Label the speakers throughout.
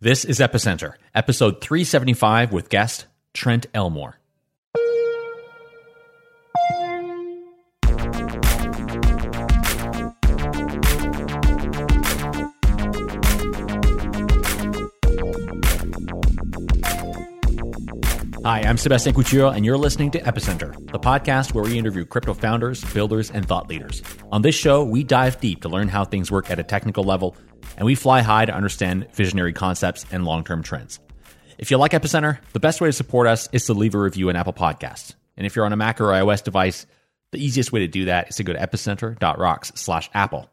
Speaker 1: This is Epicenter, episode 375 with guest Trent Elmore. Hi, I'm Sebastian Couture, and you're listening to Epicenter, the podcast where we interview crypto founders, builders, and thought leaders. On this show, we dive deep to learn how things work at a technical level, and we fly high to understand visionary concepts and long term trends. If you like Epicenter, the best way to support us is to leave a review in Apple Podcasts. And if you're on a Mac or iOS device, the easiest way to do that is to go to epicenter.rocks slash Apple.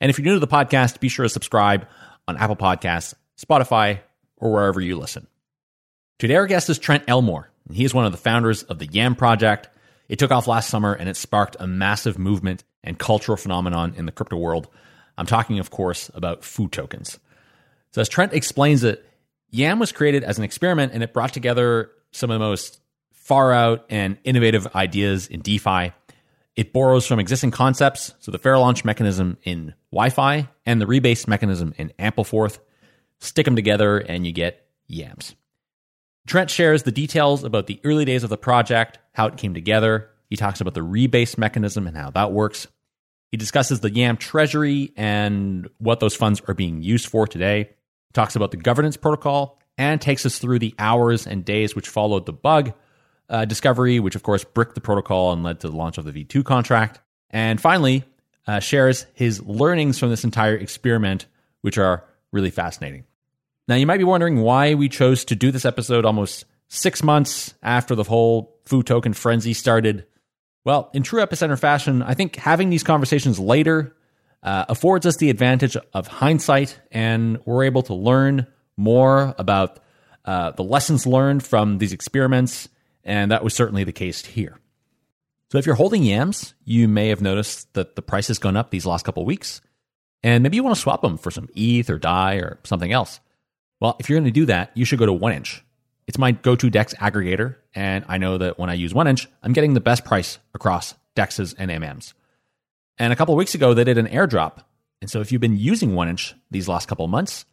Speaker 1: And if you're new to the podcast, be sure to subscribe on Apple Podcasts, Spotify, or wherever you listen. Today, our guest is Trent Elmore. He is one of the founders of the Yam Project. It took off last summer and it sparked a massive movement and cultural phenomenon in the crypto world. I'm talking, of course, about food tokens. So, as Trent explains it, Yam was created as an experiment and it brought together some of the most far out and innovative ideas in DeFi. It borrows from existing concepts, so the fair launch mechanism in YFI and the rebase mechanism in Ampleforth. Stick them together and you get Yams. Trent shares the details about the early days of the project, how it came together. He talks about the rebase mechanism and how that works. He discusses the YAM treasury and what those funds are being used for today. He talks about the governance protocol and takes us through the hours and days which followed the bug uh, discovery, which of course bricked the protocol and led to the launch of the V2 contract. And finally, uh, shares his learnings from this entire experiment, which are really fascinating. Now, you might be wondering why we chose to do this episode almost six months after the whole food token frenzy started. Well, in true epicenter fashion, I think having these conversations later uh, affords us the advantage of hindsight, and we're able to learn more about uh, the lessons learned from these experiments, and that was certainly the case here. So, if you're holding yams, you may have noticed that the price has gone up these last couple weeks, and maybe you want to swap them for some ETH or DAI or something else. Well, if you're going to do that, you should go to 1inch. It's my go to DEX aggregator, and I know that when I use 1inch, I'm getting the best price across DEXs and MMs. And a couple weeks ago, they did an airdrop. And so if you've been using 1inch these last couple months,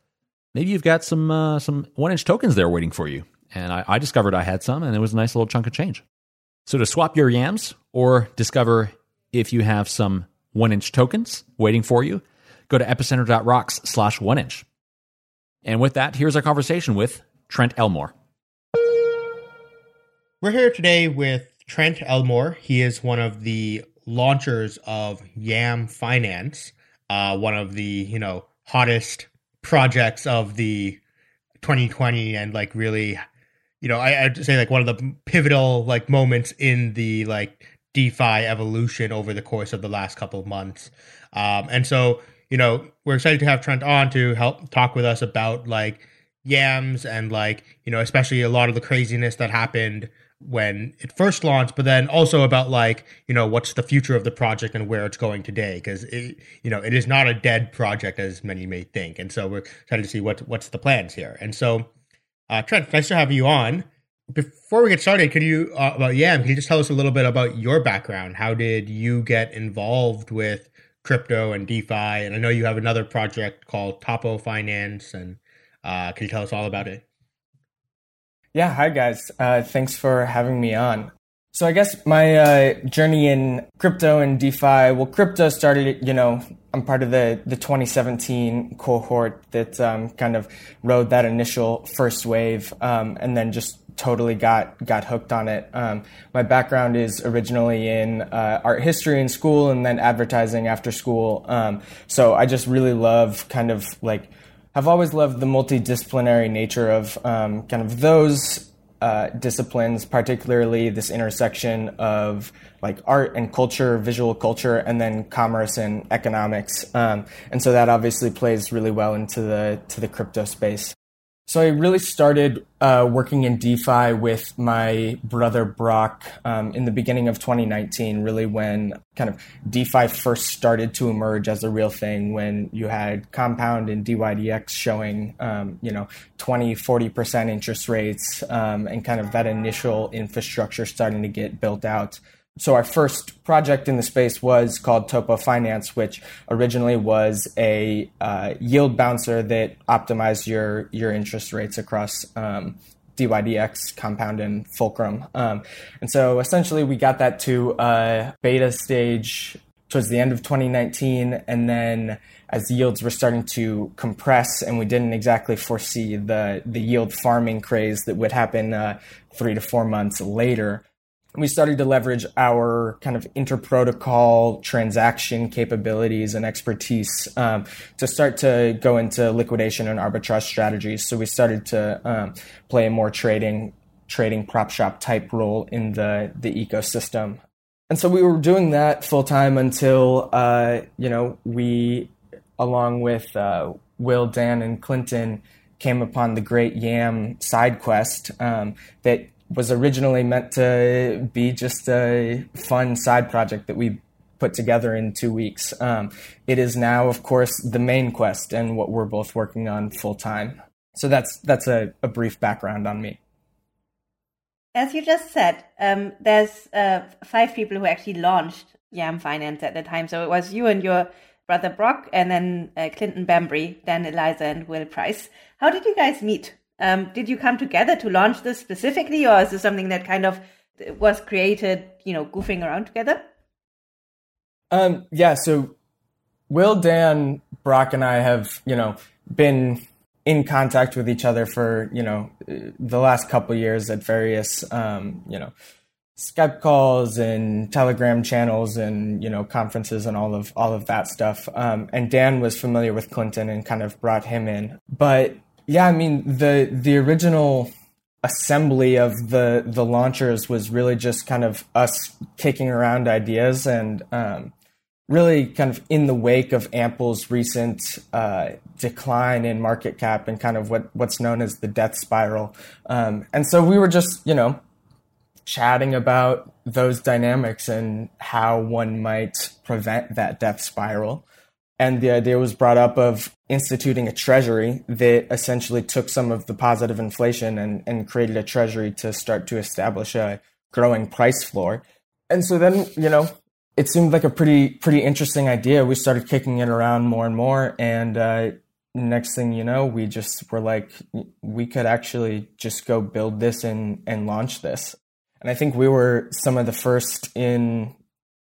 Speaker 1: maybe you've got some uh, some 1inch tokens there waiting for you. And I, I discovered I had some, and it was a nice little chunk of change. So to swap your yams or discover if you have some 1inch tokens waiting for you, go to epicenter.rocks slash 1inch. And with that, here's our conversation with Trent Elmore.
Speaker 2: We're here today with Trent Elmore. He is one of the launchers of Yam Finance, uh, one of the you know hottest projects of the 2020, and like really, you know, I, I'd say like one of the pivotal like moments in the like DeFi evolution over the course of the last couple of months. Um, and so you know, we're excited to have Trent on to help talk with us about like yams and like, you know, especially a lot of the craziness that happened when it first launched, but then also about like, you know, what's the future of the project and where it's going today. Cause it, you know, it is not a dead project as many may think. And so we're excited to see what, what's the plans here. And so, uh, Trent, nice to have you on. Before we get started, can you, uh, about YAM, can you just tell us a little bit about your background? How did you get involved with crypto and DeFi. And I know you have another project called Topo Finance. And uh, can you tell us all about it?
Speaker 3: Yeah, hi guys. Uh, thanks for having me on. So I guess my uh, journey in crypto and DeFi, well, crypto started, you know, I'm part of the, the 2017 cohort that um, kind of rode that initial first wave um, and then just totally got got hooked on it. Um, my background is originally in uh, art history in school and then advertising after school. Um, so I just really love kind of like have always loved the multidisciplinary nature of um, kind of those uh, disciplines, particularly this intersection of like art and culture, visual culture, and then commerce and economics. Um, and so that obviously plays really well into the to the crypto space. So I really started uh, working in DeFi with my brother Brock um, in the beginning of 2019, really when kind of DeFi first started to emerge as a real thing, when you had Compound and DYDX showing, um, you know, 20, 40% interest rates um, and kind of that initial infrastructure starting to get built out. So our first project in the space was called Topo Finance, which originally was a uh, yield bouncer that optimized your your interest rates across um, DYDX, Compound, and Fulcrum. Um, and so essentially, we got that to a beta stage towards the end of 2019, and then as yields were starting to compress, and we didn't exactly foresee the the yield farming craze that would happen uh, three to four months later we started to leverage our kind of interprotocol transaction capabilities and expertise um, to start to go into liquidation and arbitrage strategies. So we started to um, play a more trading trading prop shop type role in the the ecosystem. And so we were doing that full time until uh, you know we, along with uh, Will, Dan, and Clinton, came upon the great Yam side quest um, that was originally meant to be just a fun side project that we put together in two weeks. Um, it is now, of course, the main quest and what we're both working on full time. So that's that's a, a, brief background on me.
Speaker 4: As you just said, um, there's uh, five people who actually launched Yam Finance at the time. So it was you and your brother Brock, and then uh, Clinton Bembry, Dan Elitzer, and Will Price. How did you guys meet? Um, did you come together to launch this specifically, or is this something that kind of was created, you know, goofing around together?
Speaker 3: Um, yeah. So Will, Dan, Brock, and I have, you know, been in contact with each other for, you know, the last couple years at various, um, you know, Skype calls and Telegram channels and you know conferences and all of all of that stuff. Um, and Dan was familiar with Clinton and kind of brought him in. But yeah, I mean the the original assembly of the the launchers was really just kind of us kicking around ideas and um, really kind of in the wake of Ample's recent uh, decline in market cap and kind of what what's known as the death spiral. Um, and so we were just you know chatting about those dynamics and how one might prevent that death spiral and the idea was brought up of instituting a treasury that essentially took some of the positive inflation and, and created a treasury to start to establish a growing price floor. And so then, you know, it seemed like a pretty pretty interesting idea. We started kicking it around more and more, and uh, next thing you know, we just were like, we could actually just go build this and and launch this. And I think we were some of the first in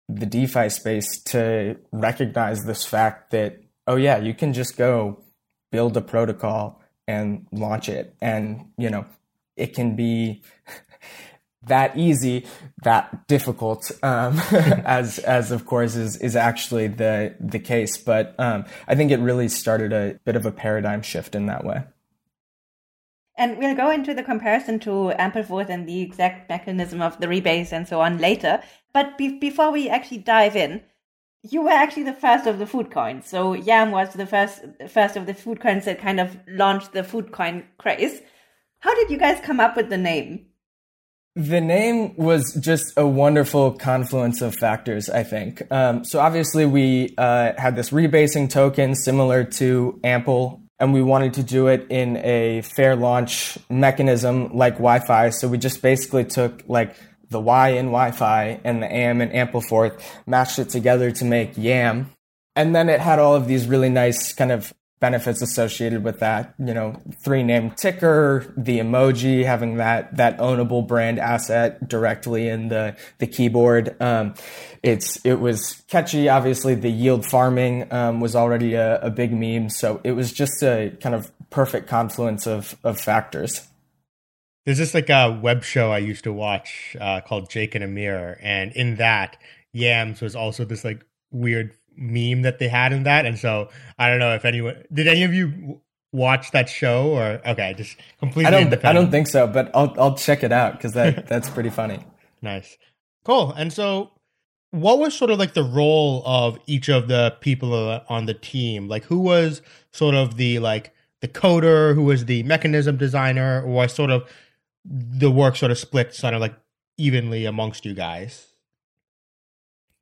Speaker 3: the DeFi space to recognize this fact that, oh, yeah, you can just go build a protocol and launch it. And, you know, it can be that easy, that difficult, um, as as of course is is actually the the case. But um, I think it really started a bit of a paradigm shift in that way.
Speaker 4: And we'll go into the comparison to Ampleforth and the exact mechanism of the rebase and so on later. But be- before we actually dive in, you were actually the first of the food coins. So Yam was the first first of the food coins that kind of launched the food coin craze. How did you guys come up with the name?
Speaker 3: The name was just a wonderful confluence of factors, I think. Um, so obviously, we uh, had this rebasing token similar to Ample and we wanted to do it in a fair launch mechanism like YFI. So we just basically took like the Y in YFI and the AM and Ampleforth, matched it together to make YAM. And then it had all of these really nice kind of benefits associated with that. You know, three name ticker, the emoji, having that that ownable brand asset directly in the the keyboard. Um, it's it was catchy. Obviously, the yield farming um, was already a, a big meme, so it was just a kind of perfect confluence of of factors.
Speaker 2: There's this like a web show I used to watch uh, called Jake and Amir, and in that, Yams was also this like weird meme that they had in that. And so I don't know if anyone did any of you watch that show or okay, just completely.
Speaker 3: I don't. I don't think so, but I'll I'll check it out because that that's pretty funny.
Speaker 2: Nice, cool. And so, what was sort of like the role of each of the people on the team? Like, who was sort of the like the coder, who was the mechanism designer, or was sort of the work sort of split sort of like evenly amongst you guys?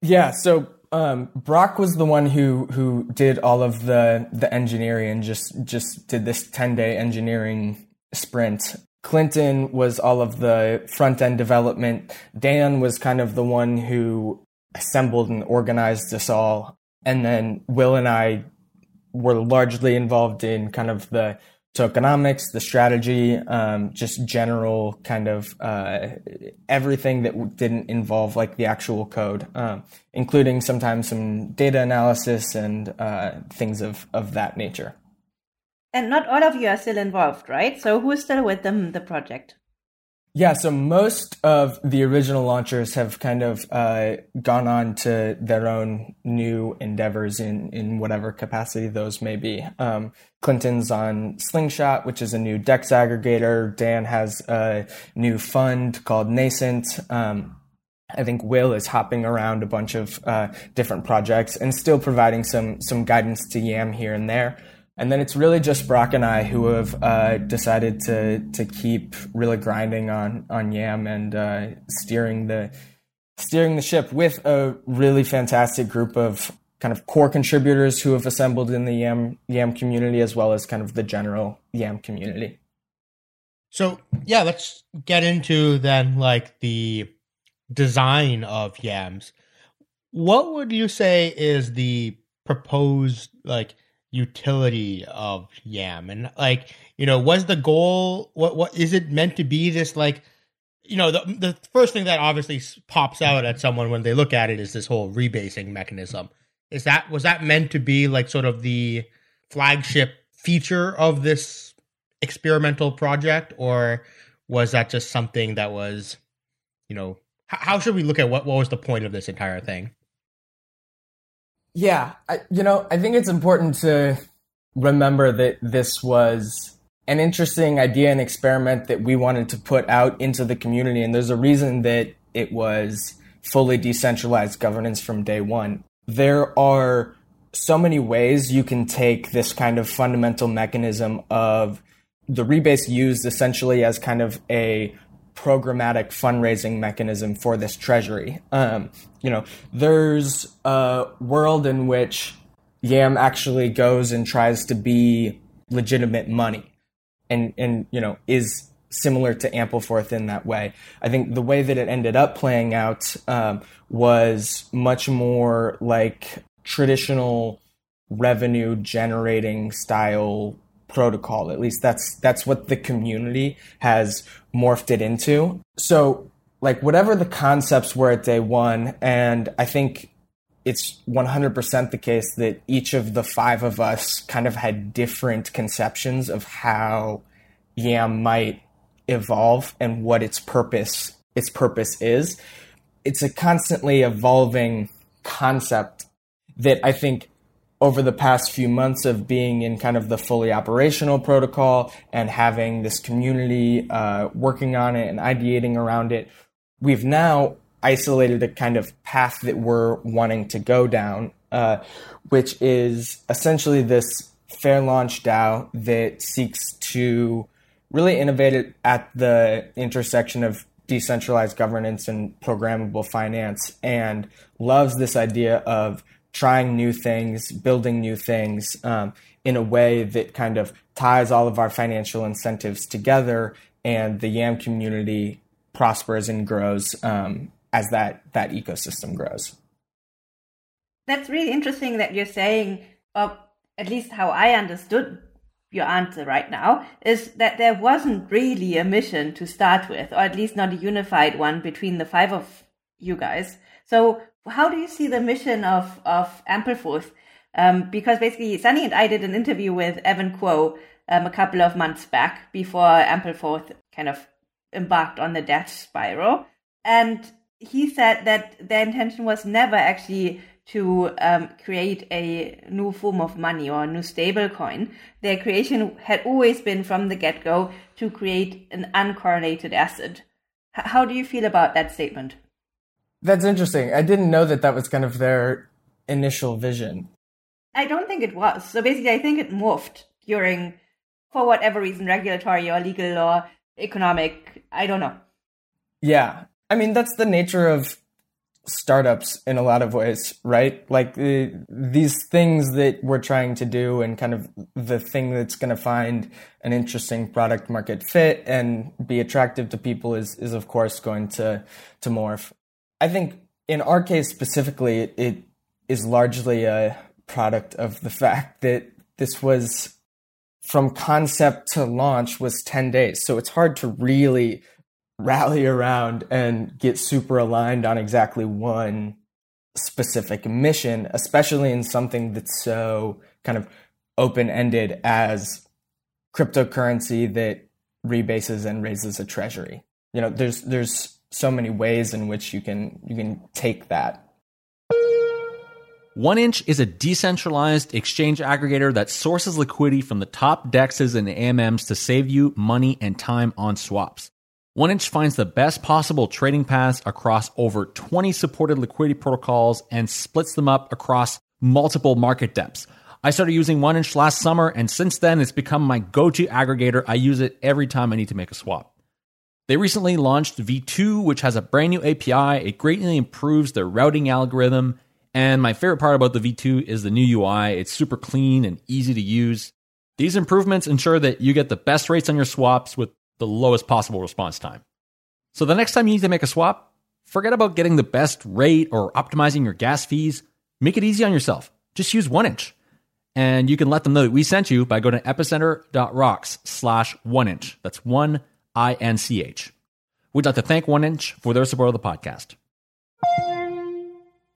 Speaker 3: Yeah, so um, Brock was the one who who did all of the the engineering and just just did this ten day engineering sprint. Clinton was all of the front end development. Dan was kind of the one who assembled and organized us all. And then Will and I were largely involved in kind of the tokenomics, the strategy, um, just general kind of uh, everything that didn't involve like the actual code, um, including sometimes some data analysis and uh, things of, of that nature.
Speaker 4: And not all of you are still involved, right? So who's still with them, the project?
Speaker 3: Yeah, so most of the original launchers have kind of uh, gone on to their own new endeavors in, in whatever capacity those may be. Um, Clinton's on Slingshot, which is a new DEX aggregator. Dan has a new fund called Nascent. Um, I think Will is hopping around a bunch of uh, different projects and still providing some some guidance to Yam here and there. And then it's really just Brock and I who have uh, decided to to keep really grinding on on Yam and uh, steering the steering the ship with a really fantastic group of kind of core contributors who have assembled in the Yam Yam community as well as kind of the general Yam community.
Speaker 2: So yeah, let's get into then like the design of Yams. What would you say is the proposed like utility of yam. And like you know was the goal what what is it meant to be this like you know the the first thing that obviously pops out at someone when they look at it is this whole rebasing mechanism. Is that was that meant to be like sort of the flagship feature of this experimental project? Or was that just something that was you know how should we look at what what was the point of this entire thing
Speaker 3: yeah, I, you know, I think it's important to remember that this was an interesting idea and experiment that we wanted to put out into the community. And there's a reason that it was fully decentralized governance from day one. There are so many ways you can take this kind of fundamental mechanism of the rebase used essentially as kind of a programmatic fundraising mechanism for this treasury. Um, you know, there's a world in which Yam actually goes and tries to be legitimate money, and and you know is similar to Ampleforth in that way. I think the way that it ended up playing out um, was much more like traditional revenue generating style protocol. At least that's that's what the community has morphed it into. So like whatever the concepts were at day one, and I think it's 100% the case that each of the five of us kind of had different conceptions of how YAM might evolve and what its purpose its purpose is. It's a constantly evolving concept that I think over the past few months of being in kind of the fully operational protocol and having this community uh, working on it and ideating around it, we've now isolated a kind of path that we're wanting to go down, uh, which is essentially this fair launch DAO that seeks to really innovate at the intersection of decentralized governance and programmable finance and loves this idea of trying new things, building new things um, in a way that kind of ties all of our financial incentives together, and the Yam community prospers and grows um, as that that ecosystem grows.
Speaker 4: That's really interesting that you're saying, or at least how I understood your answer right now, is that there wasn't really a mission to start with, or at least not a unified one between the five of you guys. So how do you see the mission of of Ampleforth? Um, because basically, Sunny and I did an interview with Evan Kuo um, a couple of months back before Ampleforth kind of embarked on the death spiral, and he said that their intention was never actually to um, create a new form of money or a new stable coin. Their creation had always been from the get go to create an uncorrelated asset. H- how do you feel about that statement?
Speaker 3: That's interesting. I didn't know that that was kind of their initial vision.
Speaker 4: I don't think it was. So basically, I think it morphed during, for whatever reason, regulatory or legal or economic. I don't know.
Speaker 3: Yeah. I mean, that's the nature of startups in a lot of ways, right? Like uh, these things that we're trying to do and kind of the thing that's going to find an interesting product market fit and be attractive to people is, is of course going to, to morph. I think in our case specifically, it is largely a product of the fact that this was from concept to launch was 10 days. So it's hard to really rally around and get super aligned on exactly one specific mission, especially in something that's so kind of open ended as cryptocurrency that rebases and raises a treasury. You know, there's there's so many ways in which you can you can take that.
Speaker 1: One Inch is a decentralized exchange aggregator that sources liquidity from the top dexes and AMMs to save you money and time on swaps. One Inch finds the best possible trading paths across over 20 supported liquidity protocols and splits them up across multiple market depths. I started using One Inch last summer, and since then, it's become my go to aggregator. I use it every time I need to make a swap. They recently launched V2, which has a brand new API. It greatly improves their routing algorithm. And my favorite part about the V2 is the new UI. It's super clean and easy to use. These improvements ensure that you get the best rates on your swaps with the lowest possible response time. So the next time you need to make a swap, forget about getting the best rate or optimizing your gas fees. Make it easy on yourself. Just use one inch. And you can let them know that we sent you by going to epicenter.rocks slash one inch. That's one I N C H. We'd like to thank One Inch for their support of the podcast.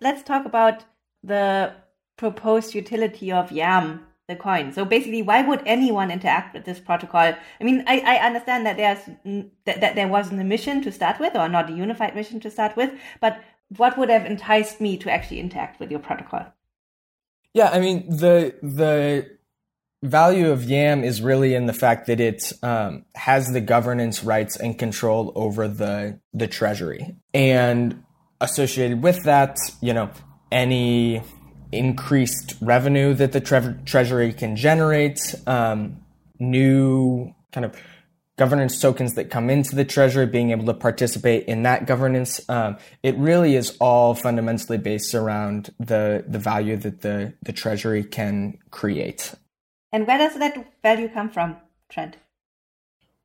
Speaker 4: Let's talk about the proposed utility of YAM the coin. So basically, why would anyone interact with this protocol? I mean, I, I understand that there's that, that there wasn't a mission to start with, or not a unified mission to start with, but what would have enticed me to actually interact with your protocol?
Speaker 3: Yeah, I mean the the value of YAM is really in the fact that it um, has the governance rights and control over the the treasury, and associated with that, you know, any increased revenue that the tre- treasury can generate, um, new kind of governance tokens that come into the treasury, being able to participate in that governance. Um, it really is all fundamentally based around the the value that the the treasury can create.
Speaker 4: And where does that value come from, Trent?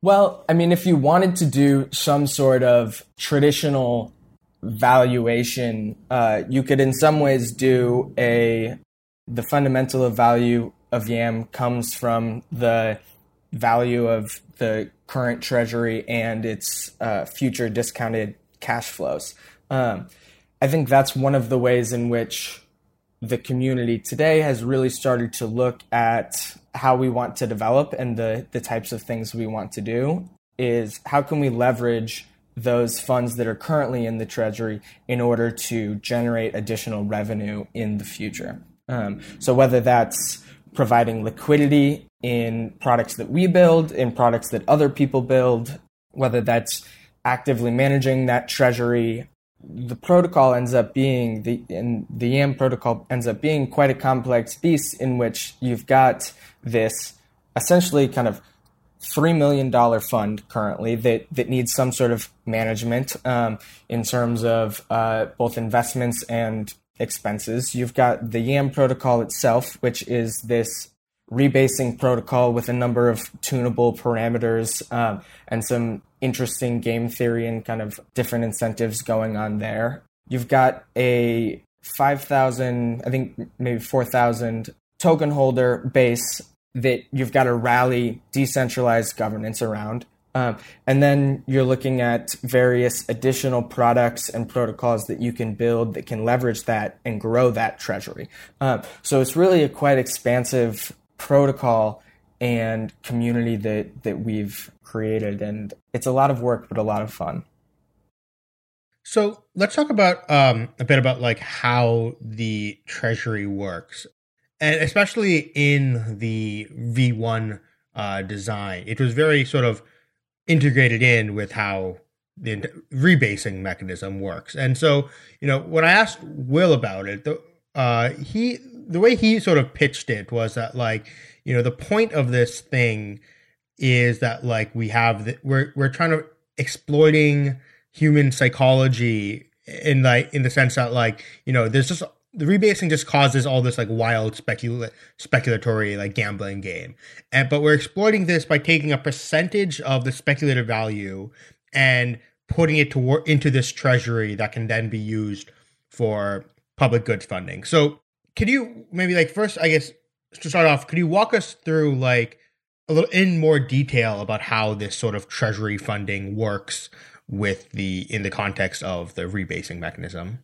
Speaker 3: Well, I mean, if you wanted to do some sort of traditional valuation, uh, you could in some ways do a the fundamental of value of YAM comes from the value of the current treasury and its uh, future discounted cash flows. Um, I think that's one of the ways in which the community today has really started to look at how we want to develop and the, the types of things we want to do is how can we leverage those funds that are currently in the treasury in order to generate additional revenue in the future. Um, so whether that's providing liquidity in products that we build, in products that other people build, whether that's actively managing that treasury, the protocol ends up being the the YAM protocol ends up being quite a complex piece in which you've got this essentially kind of three million dollar fund currently that that needs some sort of management um, in terms of uh, both investments and expenses. You've got the YAM protocol itself, which is this rebasing protocol with a number of tunable parameters um, and some interesting game theory and kind of different incentives going on there. You've got a 5,000, I think maybe 4,000 token holder base that you've got to rally decentralized governance around. Um, and then you're looking at various additional products and protocols that you can build that can leverage that and grow that treasury. Um, so it's really a quite expansive protocol and community that, that we've created. And it's a lot of work, but a lot of fun.
Speaker 2: So let's talk about um, a bit about like how the treasury works and especially in the V1 uh, design, it was very sort of integrated in with how the rebasing mechanism works. And so, you know, when I asked Will about it, the, uh, he the way he sort of pitched it was that like, you know, the point of this thing is that like we have the, we're we're trying to exploiting human psychology in like in the sense that like you know there's just the rebasing just causes all this like wild specula- speculatory like gambling game. And but we're exploiting this by taking a percentage of the speculative value and putting it to into this treasury that can then be used for public goods funding. So could you maybe like first i guess to start off could you walk us through like a little in more detail about how this sort of treasury funding works with the in the context of the rebasing mechanism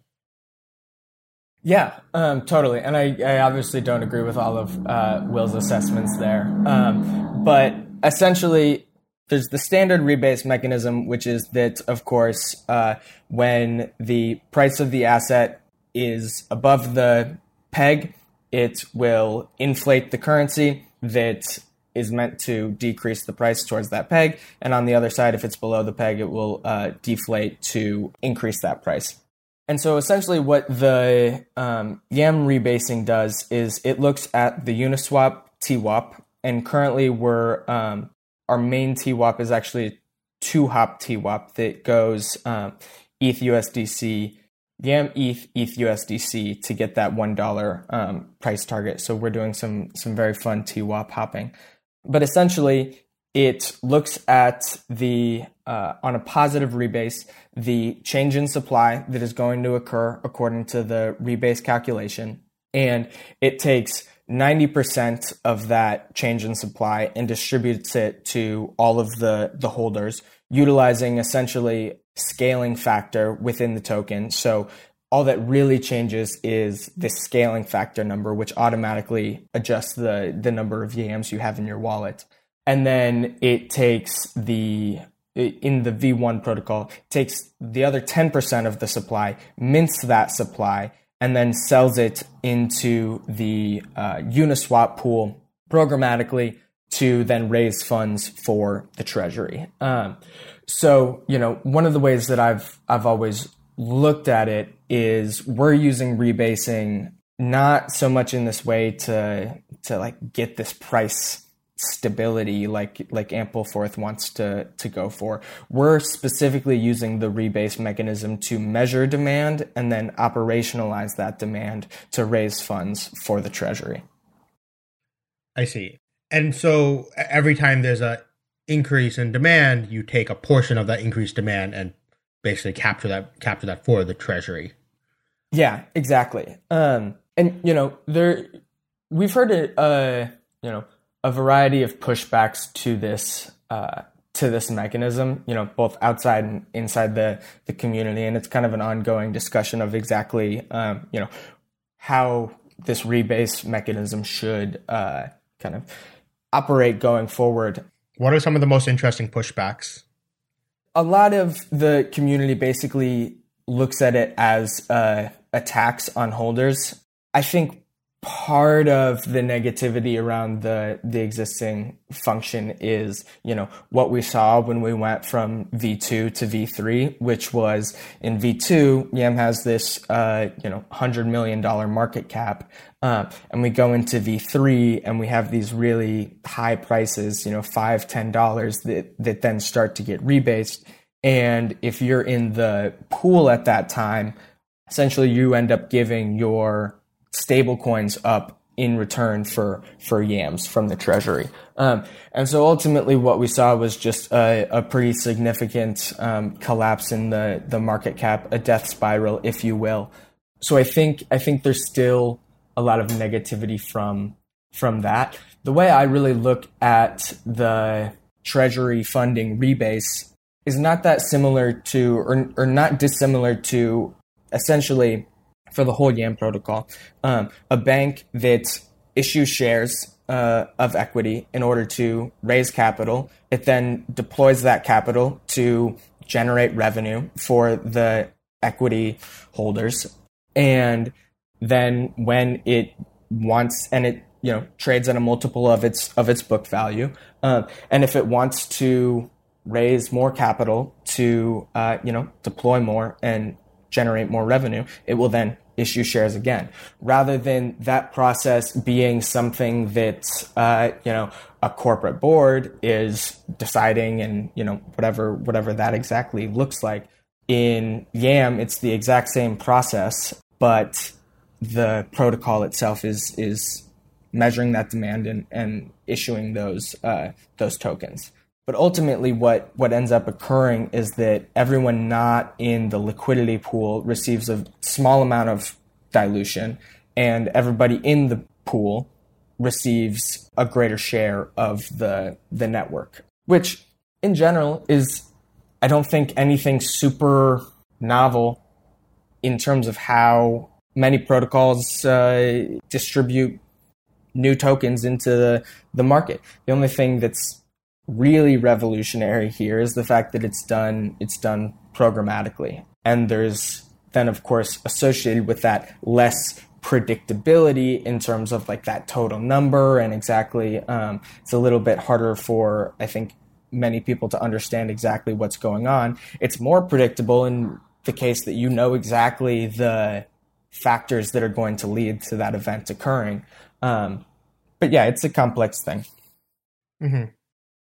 Speaker 3: yeah, um, totally. And I, I, obviously don't agree with all of uh, Will's assessments there. Um, but essentially, there's the standard rebase mechanism, which is that, of course, uh, when the price of the asset is above the peg, it will inflate the currency that is meant to decrease the price towards that peg. And on the other side, if it's below the peg, it will uh, deflate to increase that price. And so essentially, what the um, YAM rebasing does is it looks at the Uniswap TWAP, and currently we're um, our main TWAP is actually two hop TWAP that goes um, ETH USDC, YAM ETH ETH USDC to get that one dollar um, price target. So we're doing some some very fun TWAP hopping, but essentially it looks at the uh, on a positive rebase the change in supply that is going to occur according to the rebase calculation. And it takes 90% of that change in supply and distributes it to all of the the holders utilizing essentially scaling factor within the token. So all that really changes is the scaling factor number which automatically adjusts the the number of yams you have in your wallet and then it takes the in the V1 protocol takes the other 10% of the supply, mints that supply, and then sells it into the uh, Uniswap pool programmatically to then raise funds for the treasury. Um, so, you know, one of the ways that I've I've always looked at it is we're using rebasing not so much in this way to to like get this price stability like like Ampleforth wants to to go for. We're specifically using the rebase mechanism to measure demand and then operationalize that demand to raise funds for the treasury.
Speaker 2: I see. And so every time there's a increase in demand, you take a portion of that increased demand and basically capture that capture that for the treasury.
Speaker 3: Yeah, exactly. Um, and you know, there we've heard uh, you know, a variety of pushbacks to this uh, to this mechanism, you know, both outside and inside the the community, and it's kind of an ongoing discussion of exactly, um, you know, how this rebase mechanism should uh, kind of operate going forward.
Speaker 2: What are some of the most interesting pushbacks?
Speaker 3: A lot of the community basically looks at it as uh, a tax on holders. I think part of the negativity around the the existing function is you know what we saw when we went from v2 to v3 which was in v2 yam has this uh, you know 100 million dollar market cap uh, and we go into v3 and we have these really high prices you know five ten dollars that that then start to get rebased and if you're in the pool at that time essentially you end up giving your stable coins up in return for for yams from the treasury. Um, and so ultimately, what we saw was just a, a pretty significant um, collapse in the the market cap, a death spiral, if you will. So I think I think there's still a lot of negativity from from that. The way I really look at the treasury funding rebase is not that similar to or, or not dissimilar to essentially for the whole YAM protocol. Um, a bank that issues shares uh, of equity in order to raise capital. It then deploys that capital to generate revenue for the equity holders. And then when it wants, and it you know trades at a multiple of its of its book value, uh, and if it wants to raise more capital to uh, you know deploy more and generate more revenue, it will then issue shares again, rather than that process being something that uh, you know a corporate board is deciding and you know whatever whatever that exactly looks like. in YAM, it's the exact same process, but the protocol itself is is measuring that demand and, and issuing those uh, those tokens. But ultimately, what, what ends up occurring is that everyone not in the liquidity pool receives a small amount of dilution, and everybody in the pool receives a greater share of the the network, which in general is I don't think anything super novel in terms of how many protocols uh, distribute new tokens into the, the market. The only thing that's really revolutionary here is the fact that it's done it's done programmatically. And there's then of course associated with that less predictability in terms of like that total number and exactly um, it's a little bit harder for I think many people to understand exactly what's going on. It's more predictable in the case that you know exactly the factors that are going to lead to that event occurring. Um, but yeah, it's a complex thing.
Speaker 2: Mm-hmm.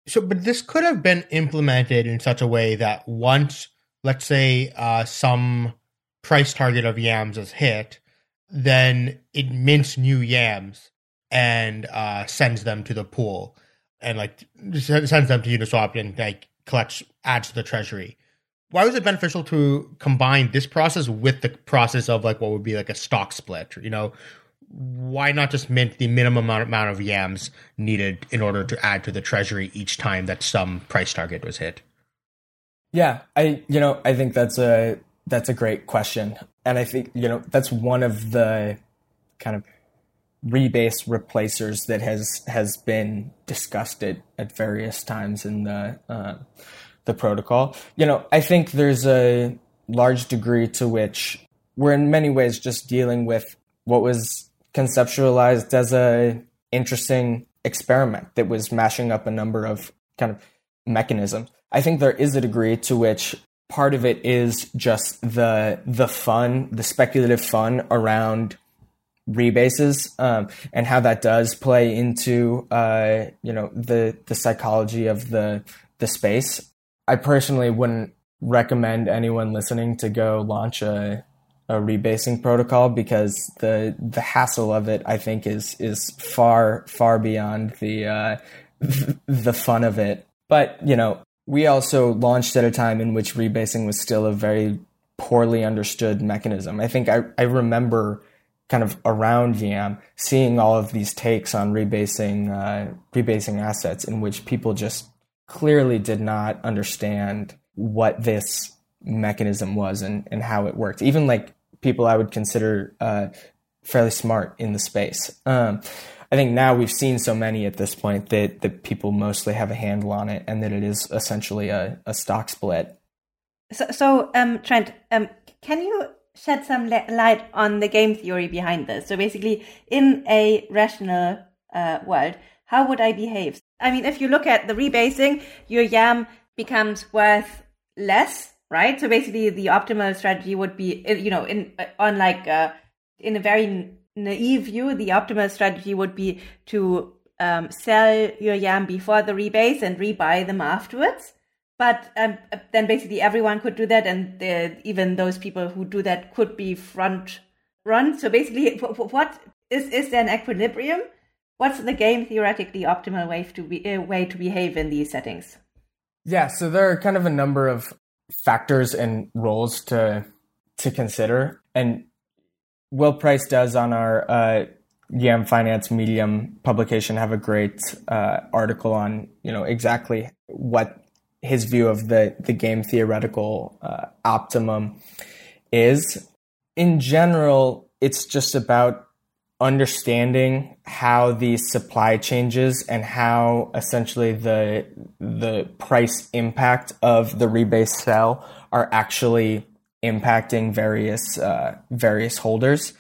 Speaker 2: So, but this could have been implemented in such a way that once, let's say, uh, some price target of yams is hit, then it mints new yams and uh, sends them to the pool and like sends them to Uniswap and like collects adds to the treasury. Why was it beneficial to combine this process with the process of like what would be like a stock split? You know, why not just mint the minimum amount of yams needed in order to add to the treasury each time that some price target was hit?
Speaker 3: Yeah, I you know I think that's a that's a great question, and I think you know that's one of the kind of rebase replacers that has has been discussed at, at various times in the uh, the protocol. You know, I think there's a large degree to which we're in many ways just dealing with what was conceptualized as a interesting experiment that was mashing up a number of kind of mechanisms. I think there is a degree to which part of it is just the the fun, the speculative fun around rebases um, and how that does play into uh, you know the the psychology of the the space. I personally wouldn't recommend anyone listening to go launch a a rebasing protocol because the the hassle of it I think is is far far beyond the uh, the fun of it. But you know, we also launched at a time in which rebasing was still a very poorly understood mechanism. I think I, I remember kind of around YAM seeing all of these takes on rebasing uh, rebasing assets in which people just clearly did not understand what this mechanism was and, and how it worked. Even like people I would consider uh, fairly smart in the space. Um, I think now we've seen so many at this point that, that people mostly have a handle on it and that it is essentially a, a stock split.
Speaker 4: So, so um, Trent, um, can you shed some light on the game theory behind this? So basically, in a rational uh, world, how would I behave? I mean, if you look at the rebasing, your YAM becomes worth less right? So basically, the optimal strategy would be, you know, in on like uh, in a very naive view, the optimal strategy would be to um, sell your YAM before the rebase and rebuy them afterwards. But um, then basically everyone could do that, and the, even those people who do that could be front run. So basically, what is is there an equilibrium? What's the game theoretically optimal way to be uh, way to behave in these settings?
Speaker 3: Yeah, so there are kind of a number of factors and roles to to consider. And Will Price does on our uh, YAM Finance Medium publication have a great uh, article on you know exactly what his view of the the game theoretical uh, optimum is. In general, it's just about understanding how the supply changes and how essentially the the price impact of the rebase sell are actually impacting various uh, various holders.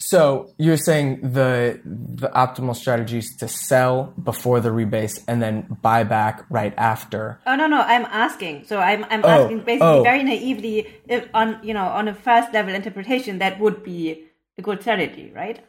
Speaker 3: So you're saying the the optimal strategy is to sell before the rebase and then buy back right after.
Speaker 4: Oh no no, I'm asking. So I'm I'm oh, asking basically oh. very naively if on you know on a first level interpretation that would be a good strategy, right?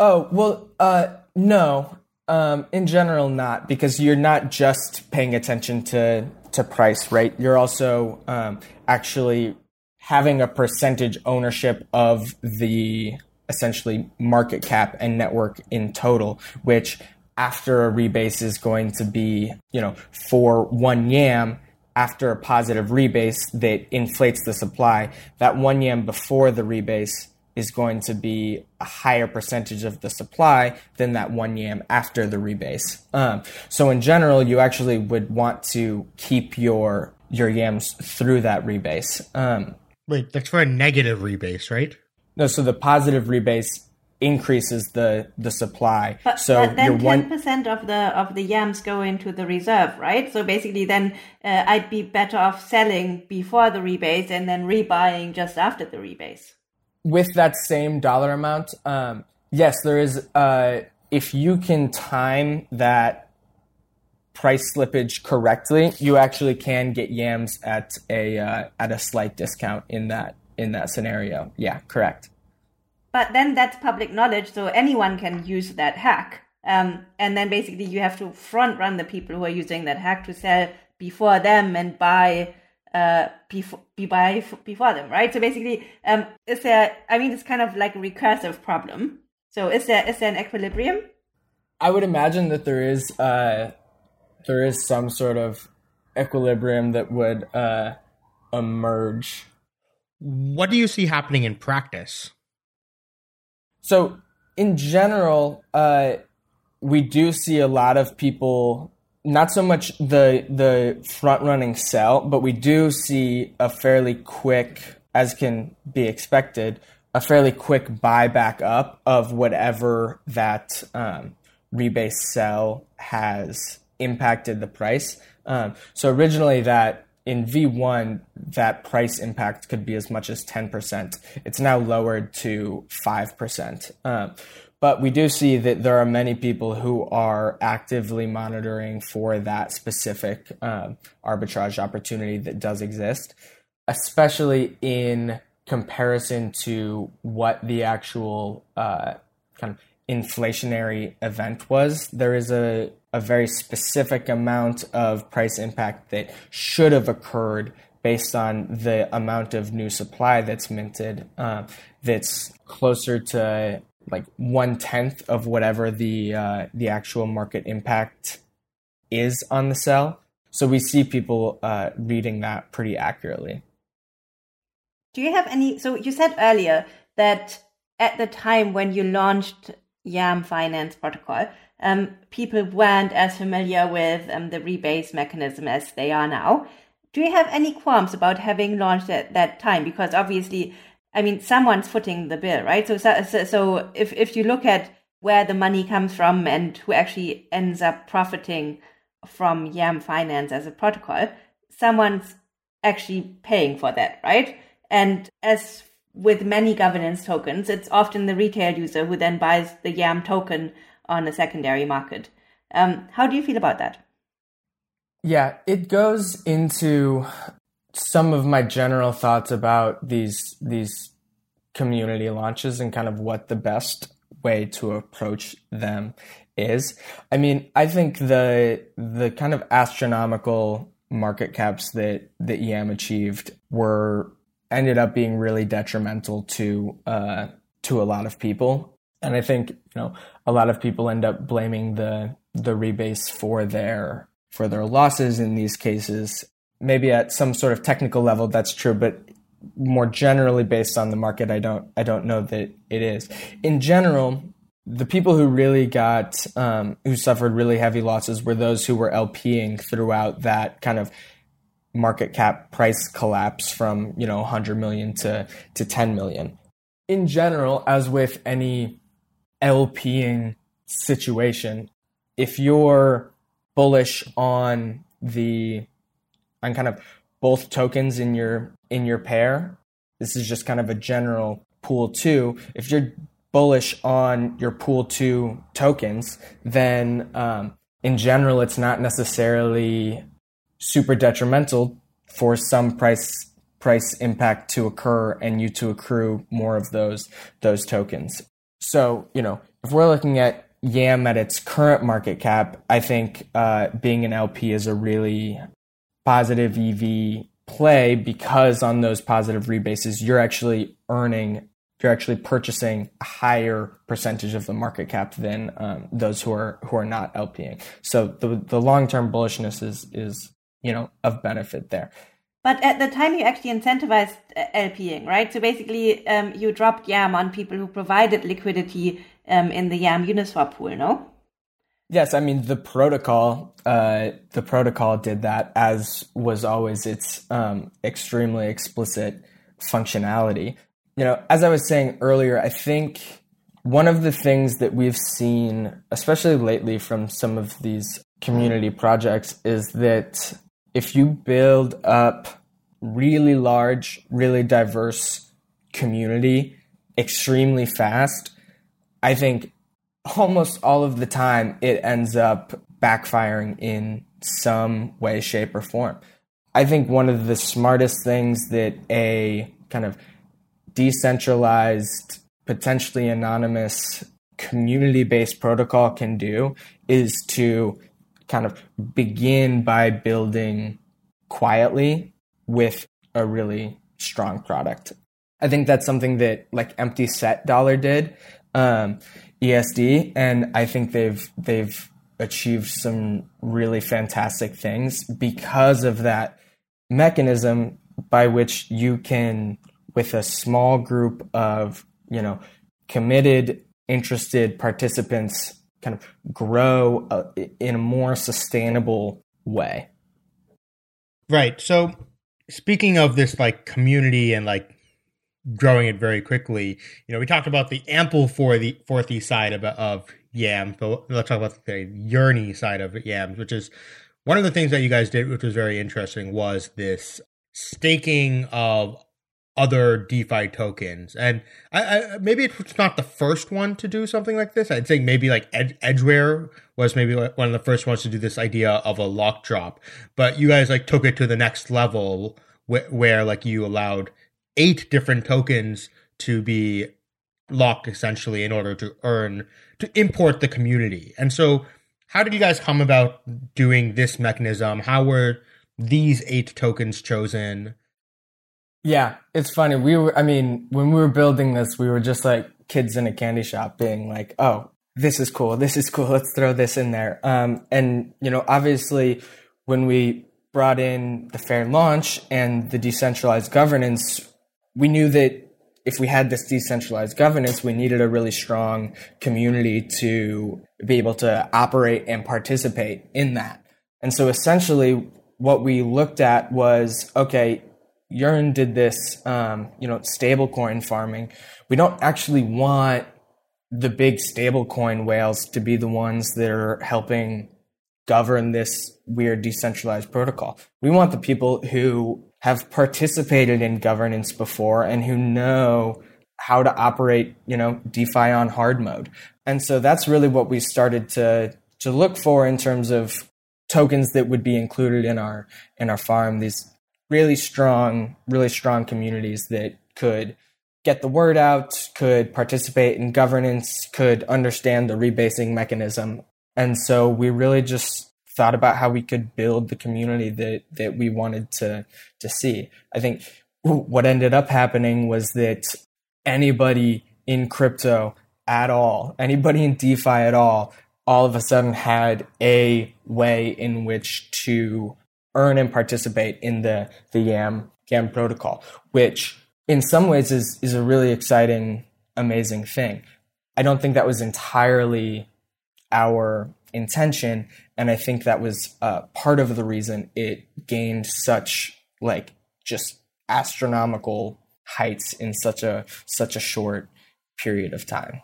Speaker 3: Oh, well, uh, no. Um, in general, not because you're not just paying attention to to price, right? You're also um, actually having a percentage ownership of the essentially market cap and network in total, which after a rebase is going to be, you know, for one YAM, after a positive rebase that inflates the supply, that one YAM before the rebase is going to be a higher percentage of the supply than that one yam after the rebase. Um, so in general, you actually would want to keep your your yams through that rebase. Um,
Speaker 2: Wait, that's for a negative rebase, right?
Speaker 3: no, so the positive rebase increases the the supply.
Speaker 4: But,
Speaker 3: so
Speaker 4: but then
Speaker 3: your
Speaker 4: ten
Speaker 3: one
Speaker 4: percent of the of the yams go into the reserve, right? So basically, then uh, I'd be better off selling before the rebase and then rebuying just after the rebase.
Speaker 3: With that same dollar amount, um, yes, there is. Uh, if you can time that price slippage correctly, you actually can get yams at a uh, at a slight discount in that in that scenario. Yeah, correct.
Speaker 4: But then that's public knowledge, so anyone can use that hack. Um, and then basically, you have to front run the people who are using that hack to sell before them and buy uh, before be buy f- before them, right? So basically, um, is there? I mean, it's kind of like a recursive problem. So is there is there an equilibrium?
Speaker 3: I would imagine that there is uh, there is some sort of equilibrium that would uh, emerge.
Speaker 2: What do you see happening in practice?
Speaker 3: So in general, uh, we do see a lot of people. Not so much the the front running sell, but we do see a fairly quick, as can be expected, a fairly quick buyback up of whatever that um, rebase sell has impacted the price. Um, so originally that in V1, that price impact could be as much as 10%. It's now lowered to 5%. Um, but we do see that there are many people who are actively monitoring for that specific um, arbitrage opportunity that does exist, especially in comparison to what the actual uh, kind of inflationary event was. There is a, a very specific amount of price impact that should have occurred based on the amount of new supply that's minted uh, that's closer to like one tenth of whatever the uh, the actual market impact is on the sell. So we see people uh, reading that pretty accurately.
Speaker 4: Do you have any? So you said earlier that at the time when you launched YAM Finance Protocol, um, people weren't as familiar with um, the rebase mechanism as they are now. Do you have any qualms about having launched at that time? Because obviously, I mean, someone's footing the bill, right? So, so, so if if you look at where the money comes from and who actually ends up profiting from YAM Finance as a protocol, someone's actually paying for that, right? And as with many governance tokens, it's often the retail user who then buys the YAM token on a secondary market. Um, how do you feel about that?
Speaker 3: Yeah, it goes into some of my general thoughts about these these community launches and kind of what the best way to approach them is. I mean, I think the the kind of astronomical market caps that that YAM achieved were ended up being really detrimental to uh, to a lot of people, and I think you know a lot of people end up blaming the the rebase for their for their losses in these cases. Maybe at some sort of technical level, that's true, but more generally based on the market, I don't I don't know that it is. In general, the people who really got um, who suffered really heavy losses were those who were LPing throughout that kind of market cap price collapse from you know 100 million to to 10 million. In general, as with any LPing situation, if you're bullish on the on kind of both tokens in your in your pair, this is just kind of a general pool two. If you're bullish on your pool two tokens, then um, in general, it's not necessarily super detrimental for some price price impact to occur and you to accrue more of those those tokens. So you know if we're looking at YAM at its current market cap, I think uh, being an LP is a really positive EV play because on those positive rebases, you're actually earning, you're actually purchasing a higher percentage of the market cap than um, those who are who are not LPing. So the the long term bullishness is is you know of benefit there.
Speaker 4: But at the time, you actually incentivized LPing, right? So basically, um, you dropped YAM on people who provided liquidity um, in the YAM Uniswap pool, no?
Speaker 3: Yes, I mean the protocol. Uh, the protocol did that, as was always its um, extremely explicit functionality. You know, as I was saying earlier, I think one of the things that we've seen, especially lately from some of these community projects, is that if you build up really large, really diverse community extremely fast, I think almost all of the time it ends up backfiring in some way, shape, or form. I think one of the smartest things that a kind of decentralized, potentially anonymous, community based protocol can do is to kind of begin by building quietly with a really strong product. I think that's something that like Empty Set Dollar did. Um, ESD, and I think they've they've achieved some really fantastic things because of that mechanism by which you can, with a small group of you know committed, interested participants, kind of grow uh, in a more sustainable way.
Speaker 2: Right. So, speaking of this like community and like growing it very quickly. You know, we talked about the ample for the fourthy side of, of yams, but let's talk about the yearny side of yams, which is one of the things that you guys did, which was very interesting, was this staking of other DeFi tokens. And I, I, maybe it's not the first one to do something like this. I'd say maybe like Ed, Edgeware was maybe one of the first ones to do this idea of a lock drop. But you guys like took it to the next level where, where like you allowed eight different tokens to be locked essentially in order to earn to import the community. And so how did you guys come about doing this mechanism? How were these eight tokens chosen?
Speaker 3: Yeah, it's funny. We were I mean, when we were building this, we were just like kids in a candy shop being like, "Oh, this is cool. This is cool. Let's throw this in there." Um and you know, obviously when we brought in the fair launch and the decentralized governance, we knew that if we had this decentralized governance, we needed a really strong community to be able to operate and participate in that. And so essentially, what we looked at was okay, Yearn did this, um, you know, stablecoin farming. We don't actually want the big stablecoin whales to be the ones that are helping govern this weird decentralized protocol. We want the people who have participated in governance before and who know how to operate, you know, DeFi on hard mode. And so that's really what we started to to look for in terms of tokens that would be included in our in our farm. These really strong, really strong communities that could get the word out, could participate in governance, could understand the rebasing mechanism. And so we really just thought about how we could build the community that that we wanted to to see. I think what ended up happening was that anybody in crypto at all, anybody in DeFi at all, all of a sudden had a way in which to earn and participate in the the YAM YAM protocol, which in some ways is is a really exciting, amazing thing. I don't think that was entirely our intention and i think that was uh, part of the reason it gained such like just astronomical heights in such a such a short period of time.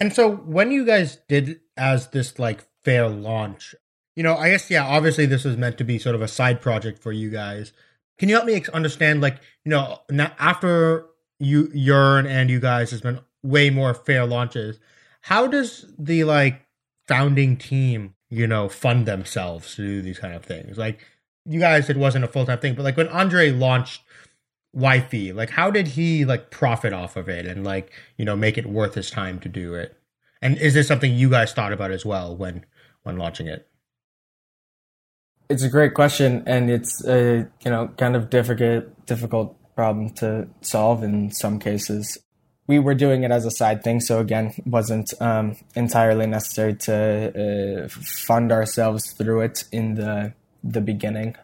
Speaker 2: And so when you guys did as this like fair launch you know i guess yeah obviously this was meant to be sort of a side project for you guys. Can you help me understand like you know now after you yearn and you guys has been way more fair launches how does the like founding team, you know, fund themselves to do these kind of things. Like you guys, it wasn't a full time thing, but like when Andre launched YFI, like how did he like profit off of it and like you know make it worth his time to do it? And is this something you guys thought about as well when when launching it?
Speaker 3: It's a great question, and it's a you know kind of difficult difficult problem to solve in some cases. We were doing it as a side thing, so again, wasn't um, entirely necessary to uh, fund ourselves through it in the the beginning.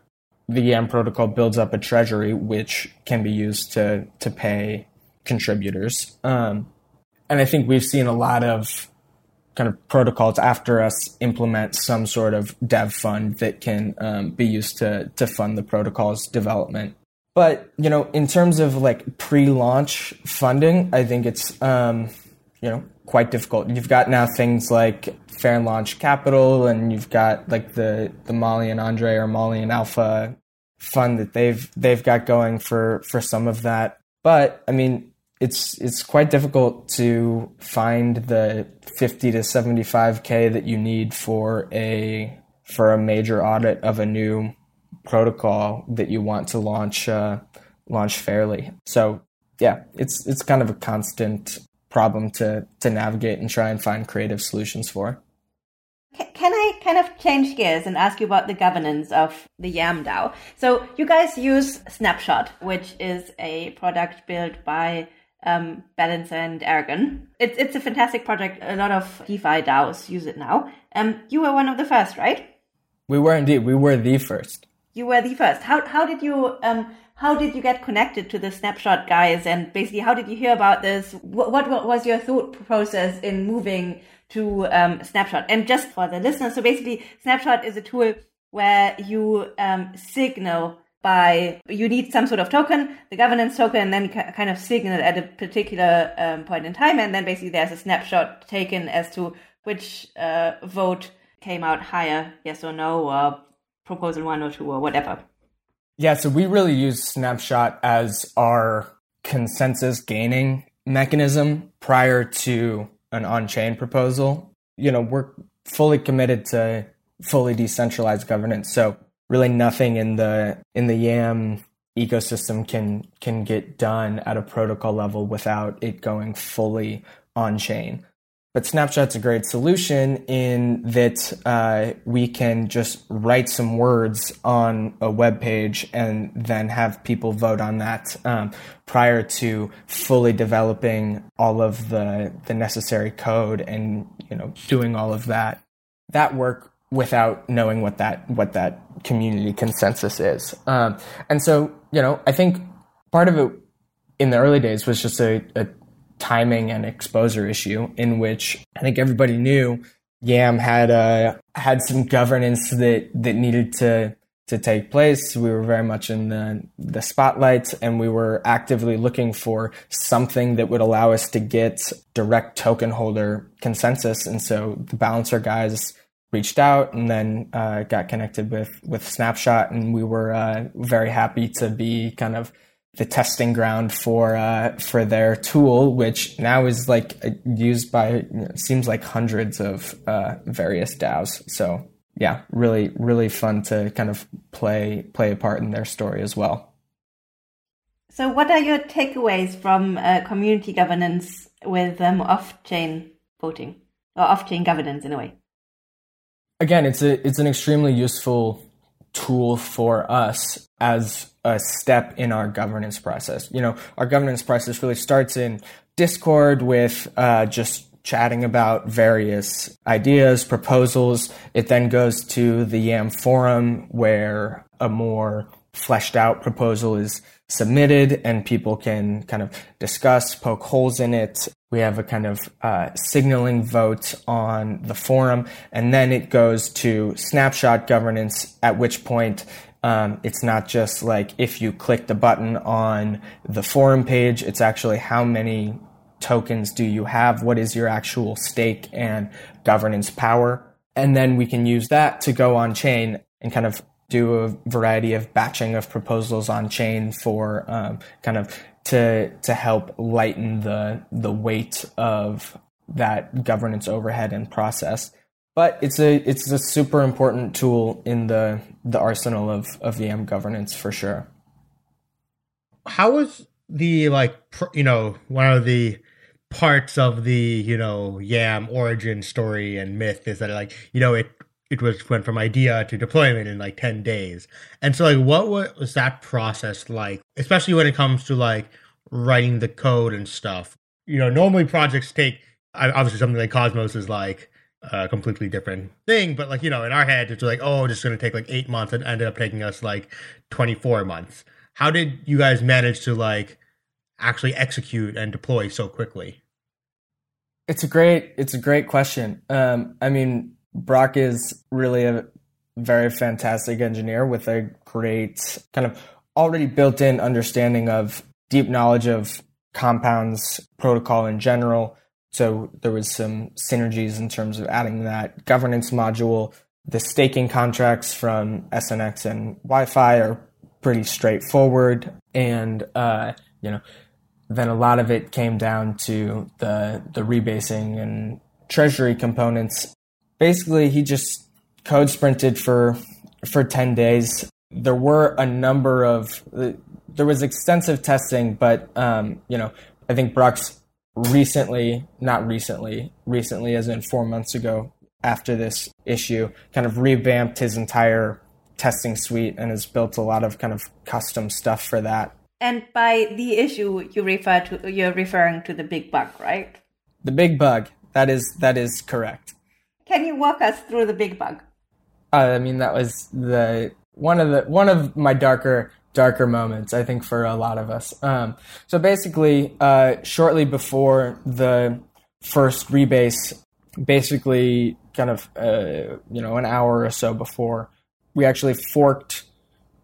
Speaker 3: The YAM protocol builds up a treasury which can be used to to pay contributors, um, and I think we've seen a lot of kind of protocols after us implement some sort of dev fund that can um, be used to to fund the protocol's development. But you know, in terms of like pre-launch funding, I think it's um, you know quite difficult. You've got now things like Fair Launch Capital, and you've got like the the Molly and Andre or Molly and Alpha fund that they've they've got going for for some of that. But I mean, it's it's quite difficult to find the 50 to 75k that you need for a for a major audit of a new protocol that you want to launch uh, launch fairly. So yeah, it's it's kind of a constant problem to to navigate and try and find creative solutions for.
Speaker 4: Can I kind of change gears and ask you about the governance of the YAM DAO? So you guys use Snapshot, which is a product built by um, Balancer and Aragon. It's it's a fantastic project. A lot of DeFi DAOs use it now. Um, you were one of the first, right?
Speaker 3: We were indeed. We were the first.
Speaker 4: You were the first. How how did you um how did you get connected to the Snapshot guys, and basically how did you hear about this? What what, was your thought process in moving to um, Snapshot? And just for the listeners, so basically Snapshot is a tool where you um, signal by you need some sort of token, the governance token, and then kind of signal at a particular um, point in time, and then basically there's a snapshot taken as to which uh, vote came out higher, yes or no, or proposal one or two or whatever.
Speaker 3: Yeah, so we really use Snapshot as our consensus gaining mechanism prior to an on chain proposal. You know, we're fully committed to fully decentralized governance. So really nothing in the in the YAM ecosystem can can get done at a protocol level without it going fully on chain. But Snapshot's a great solution in that uh, we can just write some words on a web page and then have people vote on that um, prior to fully developing all of the the necessary code and you know doing all of that. That work without knowing what that what that community consensus is. Um, and so you know I think part of it in the early days was just a, a timing and exposure issue in which I think everybody knew Yam had uh, had some governance that that needed to to take place. We were very much in the the spotlight, and we were actively looking for something that would allow us to get direct token holder consensus. And so the balancer guys reached out and then uh, got connected with with Snapshot, and we were uh, very happy to be kind of the testing ground for uh, for their tool, which now is like used by seems like hundreds of uh, various DAOs. So yeah, really really fun to kind of play play a part in their story as well.
Speaker 4: So, what are your takeaways from uh, community governance with um, off-chain voting or off-chain governance in a way?
Speaker 3: Again, it's a it's an extremely useful tool for us as a step in our governance process. You know, our governance process really starts in Discord with uh, just chatting about various ideas, proposals. It then goes to the YAM forum where a more fleshed out proposal is submitted and people can kind of discuss, poke holes in it. We have a kind of uh, signaling vote on the forum, and then it goes to snapshot governance, at which point um, it's not just like if you click the button on the forum page, it's actually how many tokens do you have? What is your actual stake and governance power? And then we can use that to go on chain and kind of do a variety of batching of proposals on chain for um, kind of to to help lighten the the weight of that governance overhead and process but it's a it's a super important tool in the the arsenal of of YAM governance for sure.
Speaker 2: How was the like you know one of the parts of the you know Yam origin story and myth is that like you know it it was went from idea to deployment in like 10 days. And so like what was that process like, especially when it comes to like writing the code and stuff? You know, normally projects take obviously something like Cosmos is like a completely different thing, but like, you know, in our head it's like, oh, it's just going to take like 8 months and ended up taking us like 24 months. How did you guys manage to like actually execute and deploy so quickly?
Speaker 3: It's a great it's a great question. Um I mean, Brock is really a very fantastic engineer with a great kind of already built in understanding of deep knowledge of compounds protocol in general. So there was some synergies in terms of adding that governance module. The staking contracts from SNX and YFI are pretty straightforward. And, uh, you know, then a lot of it came down to the, the rebasing and treasury components basically he just code sprinted for for 10 days there were a number of there was extensive testing but um, you know i think brock's recently not recently recently as in four months ago after this issue kind of revamped his entire testing suite and has built a lot of kind of custom stuff for that.
Speaker 4: And by the issue you refer to you're referring to the big bug right?
Speaker 3: The big bug. That is that is correct.
Speaker 4: Can you walk us through the big bug?
Speaker 3: Uh, I mean, that was the one of the one of my darker darker moments. I think for a lot of us. Um, so basically, uh, shortly before the first rebase, basically, kind of uh, you know an hour or so before, we actually forked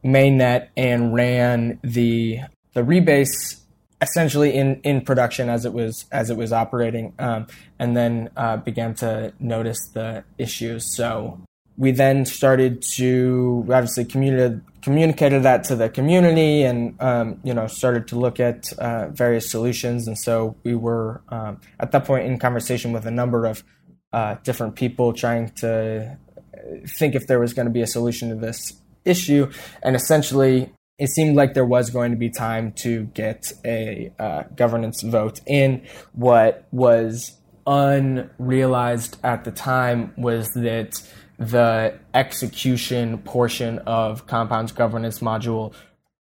Speaker 3: mainnet and ran the the rebase essentially in, in production as it was as it was operating, um, and then uh, began to notice the issues. So we then started to obviously communicated communicated that to the community, and um, you know started to look at uh, various solutions. And so we were um, at that point in conversation with a number of uh, different people trying to think if there was going to be a solution to this issue, and essentially it seemed like there was going to be time to get a uh, governance vote in. What was unrealized at the time was that the execution portion of Compound's governance module,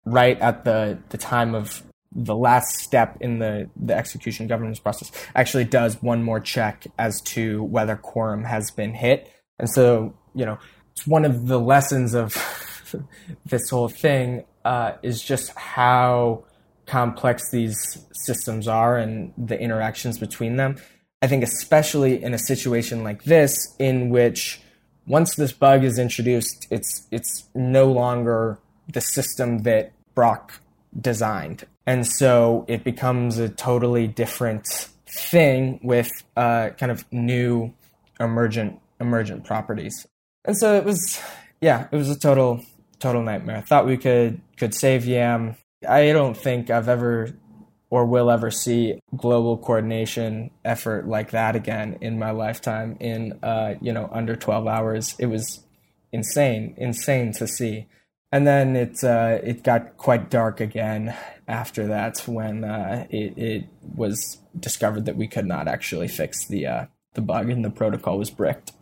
Speaker 3: right at the, the time of the last step in the, the execution governance process, actually does one more check as to whether quorum has been hit. And so, you know, it's one of the lessons of this whole thing uh, is just how complex these systems are and the interactions between them. I think, especially in a situation like this, in which once this bug is introduced, it's it's no longer the system that Brock designed, and so it becomes a totally different thing with uh, kind of new emergent emergent properties. And so it was, yeah, it was a total total nightmare. I thought we could could save Yam. I don't think I've ever or will ever see global coordination effort like that again in my lifetime in uh, you know under 12 hours. It was insane, insane to see. And then it uh, it got quite dark again after that when uh, it, it was discovered that we could not actually fix the uh, the bug and the protocol was bricked.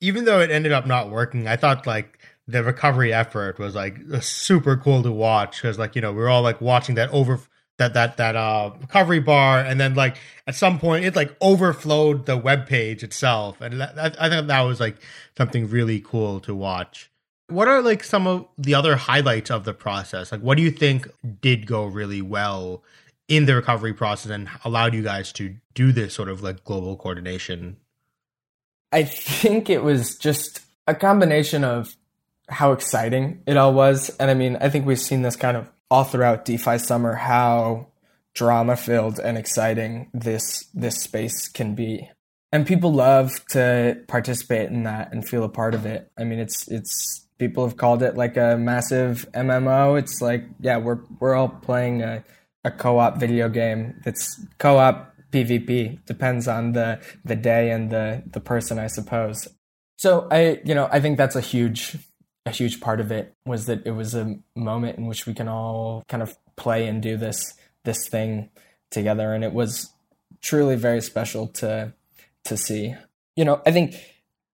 Speaker 2: Even though it ended up not working, I thought like the recovery effort was like super cool to watch because like you know we are all like watching that over that that that uh recovery bar and then like at some point it like overflowed the web page itself and that, i think that was like something really cool to watch. What are like some of the other highlights of the process? Like what do you think did go really well in the recovery process and allowed you guys to do this sort of like global coordination?
Speaker 3: I think it was just a combination of how exciting it all was. And I mean, I think we've seen this kind of all throughout DeFi summer how drama filled and exciting this this space can be. And people love to participate in that and feel a part of it. I mean, it's it's people have called it like a massive MMO. It's like, yeah, we're we're all playing a, a co-op video game that's co-op PvP. Depends on the the day and the the person, I suppose. So I, you know, I think that's a huge a huge part of it was that it was a moment in which we can all kind of play and do this this thing together. And it was truly very special to to see. You know i think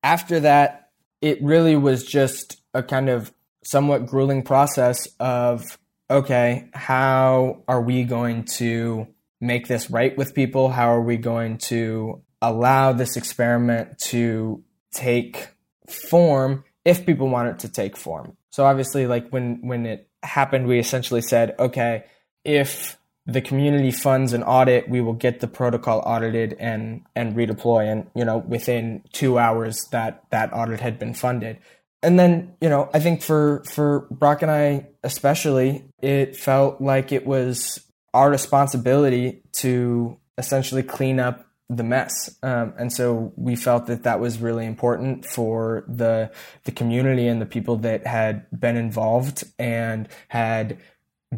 Speaker 3: after that, it really was just a kind of somewhat grueling process of okay, how are we going to make this right with people? How are we going to allow this experiment to take form if people want it to take form? So obviously, like when when it happened, we essentially said, okay, if the community funds an audit, we will get the protocol audited and and redeploy. And you know, within two hours, that that audit had been funded. And then you know, I think for for Brock and I especially, it felt like it was our responsibility to essentially clean up the mess. Um, and so we felt that that was really important for the the community and the people that had been involved and had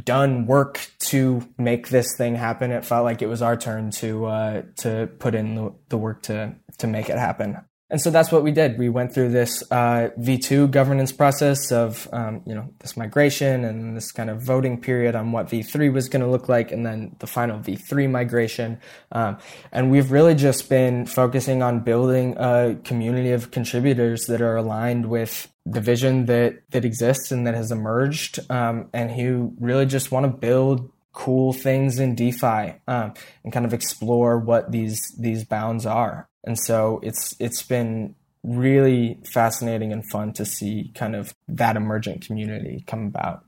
Speaker 3: done work to make this thing happen. It felt like it was our turn to uh, to put in the, the work to to make it happen. And so that's what we did. We went through this uh, V2 governance process of, um, you know, this migration and this kind of voting period on what V3 was going to look like, and then the final V3 migration. Um, and we've really just been focusing on building a community of contributors that are aligned with the vision that that exists and that has emerged, um, and who really just want to build cool things in DeFi um, and kind of explore what these these bounds are and so it's it's been really fascinating and fun to see kind of that emergent community come about.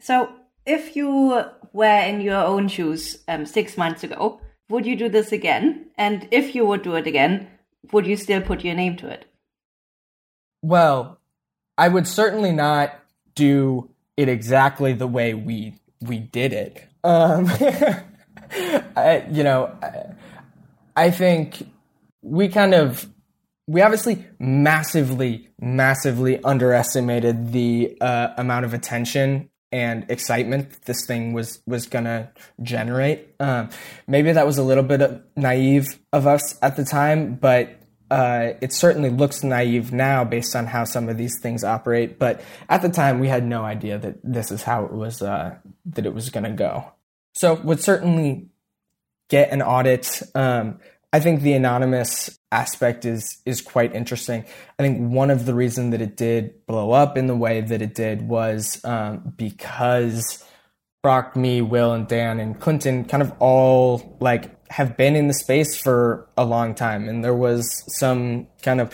Speaker 4: So, if you were in your own shoes um, six months ago, would you do this again? And if you would do it again, would you still put your name to it?
Speaker 3: Well, I would certainly not do it exactly the way we we did it. Um, I, you know, I, I think we kind of we obviously massively massively underestimated the uh, amount of attention and excitement this thing was was gonna generate. Um, maybe that was a little bit naive of us at the time, but uh, it certainly looks naive now based on how some of these things operate. But at the time, we had no idea that this is how it was uh, that it was going to go. So would certainly get an audit. Um, I think the anonymous aspect is is quite interesting. I think one of the reasons that it did blow up in the way that it did was um, because Brock, me, Will, and Dan and Clinton kind of all like have been in the space for a long time, and there was some kind of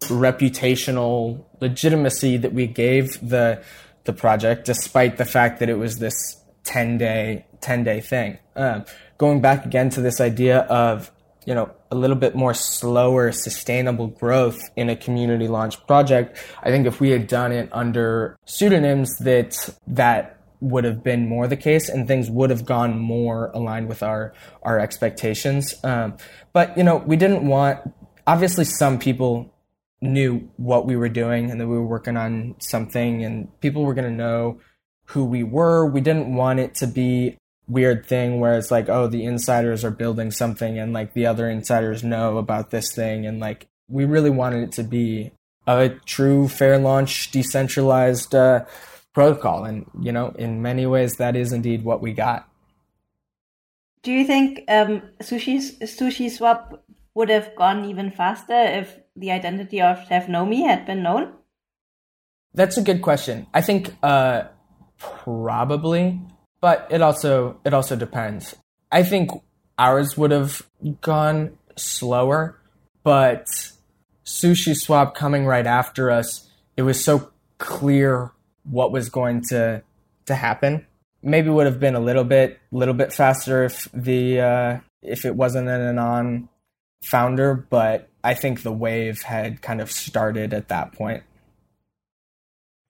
Speaker 3: reputational legitimacy that we gave the the project, despite the fact that it was this ten day ten day thing. Um, going back again to this idea of you know a little bit more slower sustainable growth in a community launch project i think if we had done it under pseudonyms that that would have been more the case and things would have gone more aligned with our our expectations um, but you know we didn't want obviously some people knew what we were doing and that we were working on something and people were going to know who we were we didn't want it to be weird thing where it's like, oh, the insiders are building something and like the other insiders know about this thing. And like, we really wanted it to be a true fair launch, decentralized uh, protocol. And, you know, in many ways, that is indeed what we got.
Speaker 4: Do you think um, Sushi, Sushi Swap would have gone even faster if the identity of Chef Nomi had been known?
Speaker 3: That's a good question. I think uh, probably but it also it also depends. I think ours would have gone slower, but Sushi Swap coming right after us, it was so clear what was going to to happen. Maybe would have been a little bit little bit faster if the uh, if it wasn't an anon founder, but I think the wave had kind of started at that point.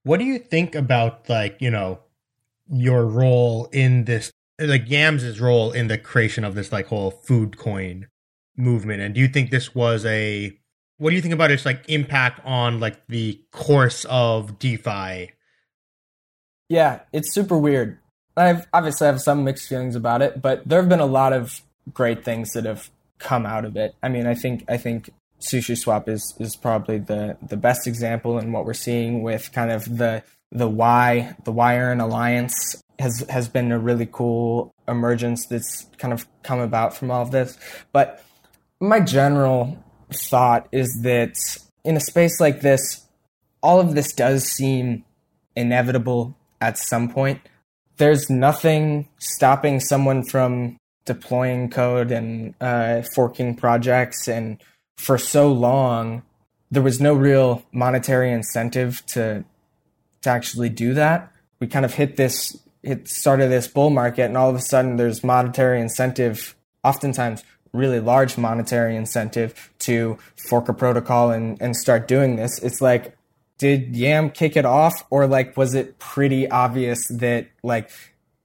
Speaker 2: What do you think about like, you know, your role in this like Yams's role in the creation of this like whole food coin movement and do you think this was a what do you think about its like impact on like the course of DeFi?
Speaker 3: Yeah, it's super weird. I've obviously have some mixed feelings about it, but there have been a lot of great things that have come out of it. I mean, I think I think Sushi Swap is is probably the the best example in what we're seeing with kind of the the Y, the YEarn Alliance has has been a really cool emergence that's kind of come about from all of this. But my general thought is that in a space like this, all of this does seem inevitable at some point. There's nothing stopping someone from deploying code and uh, forking projects. And for so long, there was no real monetary incentive to to actually do that. We kind of hit this hit started this bull market, and all of a sudden, there's monetary incentive. Oftentimes, really large monetary incentive to fork a protocol and, and start doing this. It's like, did Yam kick it off, or like was it pretty obvious that like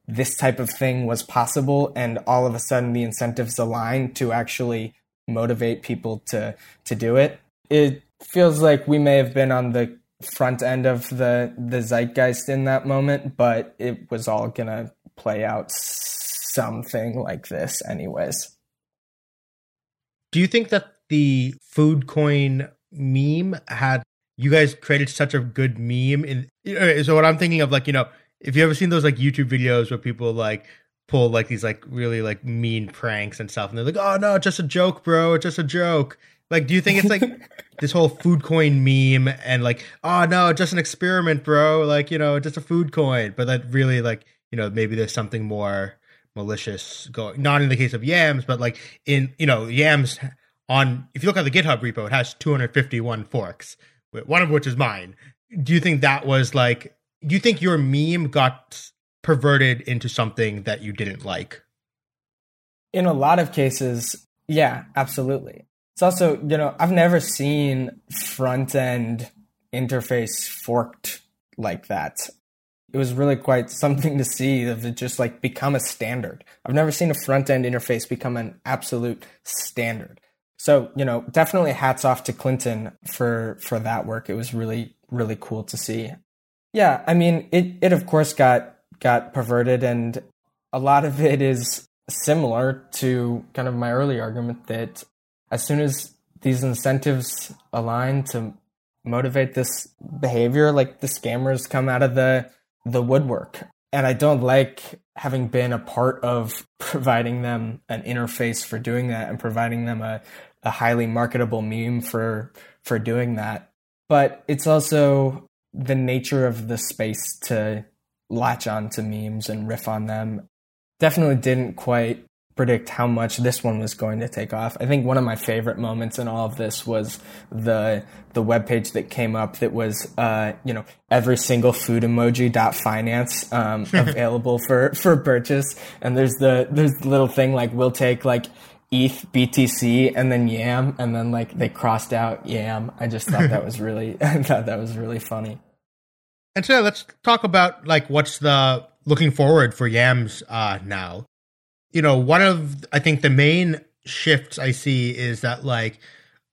Speaker 3: this type of thing was possible and all of a sudden the incentives align to actually motivate people to to do it? It feels like we may have been on the front end of the the zeitgeist in that moment but it was all gonna play out something like this anyways.
Speaker 2: Do you think that the food coin meme had you guys created such a good meme in so what i'm thinking of like you know if you ever seen those like YouTube videos where people like pull like these like really like mean pranks and stuff, and they're like, "Oh no, just a joke, bro, it's just a joke." Like, do you think it's like this whole food coin meme and like, "Oh no, just an experiment, bro," like you know, just a food coin, but that really like you know maybe there's something more malicious going. Not in the case of Yams, but like in you know Yams on if you look at the GitHub repo, it has 251 forks, one of which is mine. Do you think that was like do you think your meme got perverted into something that you didn't like?
Speaker 3: In a lot of cases, yeah, absolutely. It's also, you know, I've never seen front end interface forked like that. It was really quite something to see of it just like become a standard. I've never seen a front end interface become an absolute standard. So, you know, definitely hats off to Clinton for for that work. It was really really cool to see. Yeah, I mean, it it of course got got perverted, and a lot of it is similar to kind of my early argument that as soon as these incentives align to motivate this behavior, like the scammers come out of the the woodwork. And I don't like having been a part of providing them an interface for doing that and providing them a, a highly marketable meme for for doing that. But it's also the nature of the space to latch on to memes and riff on them. Definitely didn't quite predict how much this one was going to take off. I think one of my favorite moments in all of this was the the web page that came up that was uh, you know every single food emoji dot finance um, available for for purchase. And there's the there's the little thing like we'll take like ETH, BTC, and then Yam, and then like they crossed out Yam. I just thought that was really, I thought that was really funny.
Speaker 2: And so let's talk about like what's the looking forward for Yams uh, now. You know, one of I think the main shifts I see is that like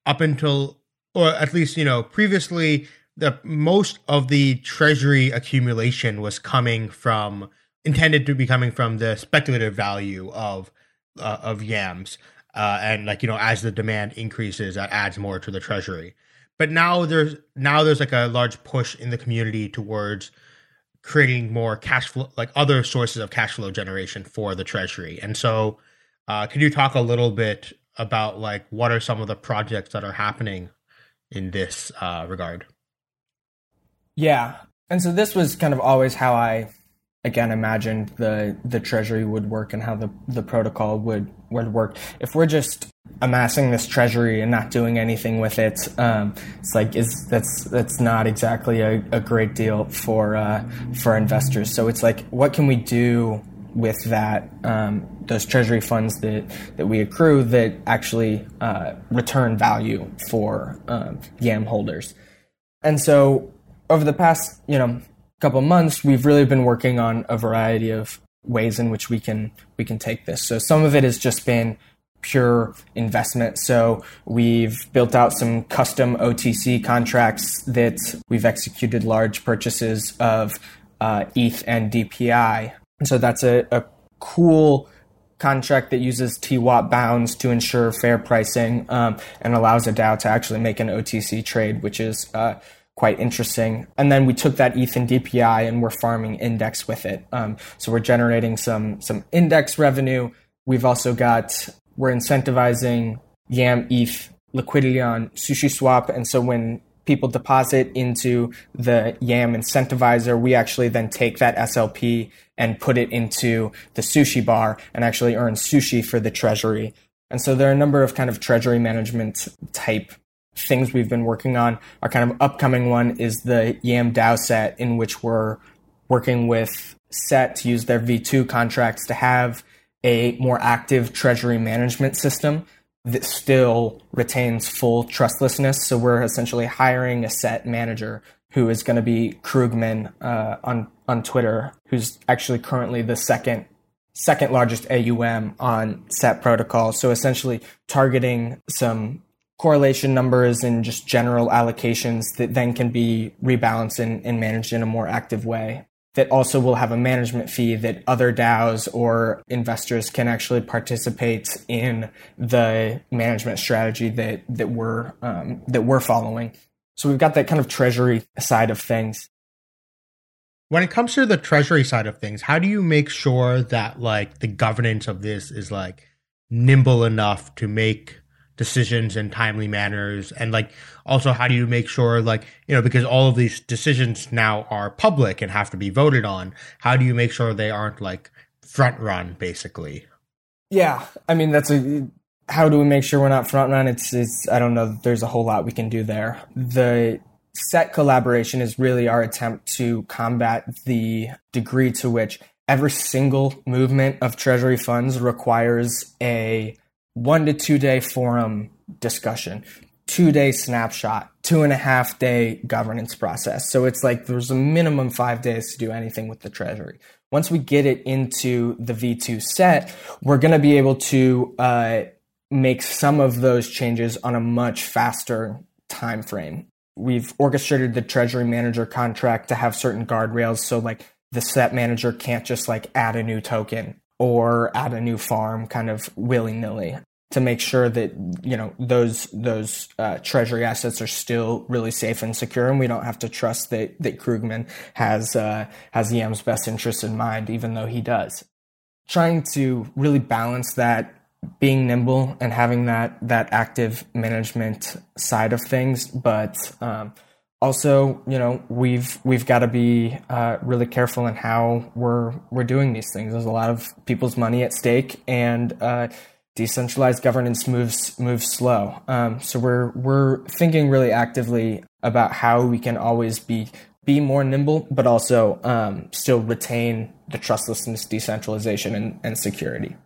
Speaker 2: up until or at least you know previously the most of the treasury accumulation was coming from intended to be coming from the speculative value of uh, of yams, uh, and like you know, as the demand increases, that adds more to the treasury. But now there's now there's like a large push in the community towards creating more cash flow, like other sources of cash flow generation for the treasury. And so, uh, could you talk a little bit about like what are some of the projects that are happening in this uh, regard?
Speaker 3: Yeah, and so this was kind of always how I again imagined the the treasury would work and how the the protocol would would work. If we're just amassing this treasury and not doing anything with it um, it's like is that's that's not exactly a, a great deal for uh, for investors. So it's like what can we do with that um, those treasury funds that that we accrue that actually uh, return value for um, yam holders? And so over the past you know couple months, we've really been working on a variety of ways in which we can we can take this. So some of it has just been pure investment. So we've built out some custom OTC contracts that we've executed large purchases of uh, ETH and DPI. And so that's a, a cool contract that uses TWAP bounds to ensure fair pricing um, and allows a DAO to actually make an OTC trade, which is uh, quite interesting. And then we took that ETH and DPI and we're farming index with it. Um, so we're generating some some index revenue. We've also got we're incentivizing Yam ETH liquidity on Sushi Swap. And so when people deposit into the YAM incentivizer, we actually then take that SLP and put it into the sushi bar and actually earn sushi for the treasury. And so there are a number of kind of treasury management type things we've been working on. Our kind of upcoming one is the YAM DAO set in which we're working with Set to use their V2 contracts to have a more active treasury management system that still retains full trustlessness. So we're essentially hiring a set manager who is going to be Krugman uh, on on Twitter, who's actually currently the second second largest AUM on set protocol. So essentially targeting some correlation numbers and just general allocations that then can be rebalanced and, and managed in a more active way that also will have a management fee that other DAOs or investors can actually participate in the management strategy that that we're um, that we're following. So we've got that kind of treasury side of things.
Speaker 2: When it comes to the treasury side of things, how do you make sure that like the governance of this is like nimble enough to make decisions in timely manners and like also how do you make sure like you know because all of these decisions now are public and have to be voted on how do you make sure they aren't like front run basically?
Speaker 3: Yeah i mean that's a how do we make sure we're not front run? It's, it's i don't know there's a whole lot we can do there. The set collaboration is really our attempt to combat the degree to which every single movement of treasury funds requires a one to two day forum discussion, two day snapshot, two and a half day governance process. So it's like there's a minimum five days to do anything with the treasury. Once we get it into the V2 set, we're going to be able to uh, make some of those changes on a much faster time frame. We've orchestrated the treasury manager contract to have certain guardrails. So like the set manager can't just like add a new token or add a new farm kind of willy nilly to make sure that you know those those uh, treasury assets are still really safe and secure, and we don't have to trust that that Krugman has uh, has YAM's best interests in mind, even though he does. Trying to really balance that being nimble and having that that active management side of things, but um, also you know we've we've got to be uh, really careful in how we're we're doing these things. There's a lot of people's money at stake, and uh, decentralized governance moves moves slow. Um, so we're we're thinking really actively about how we can always be be more nimble, but also um, still retain the trustlessness, decentralization, and, and security.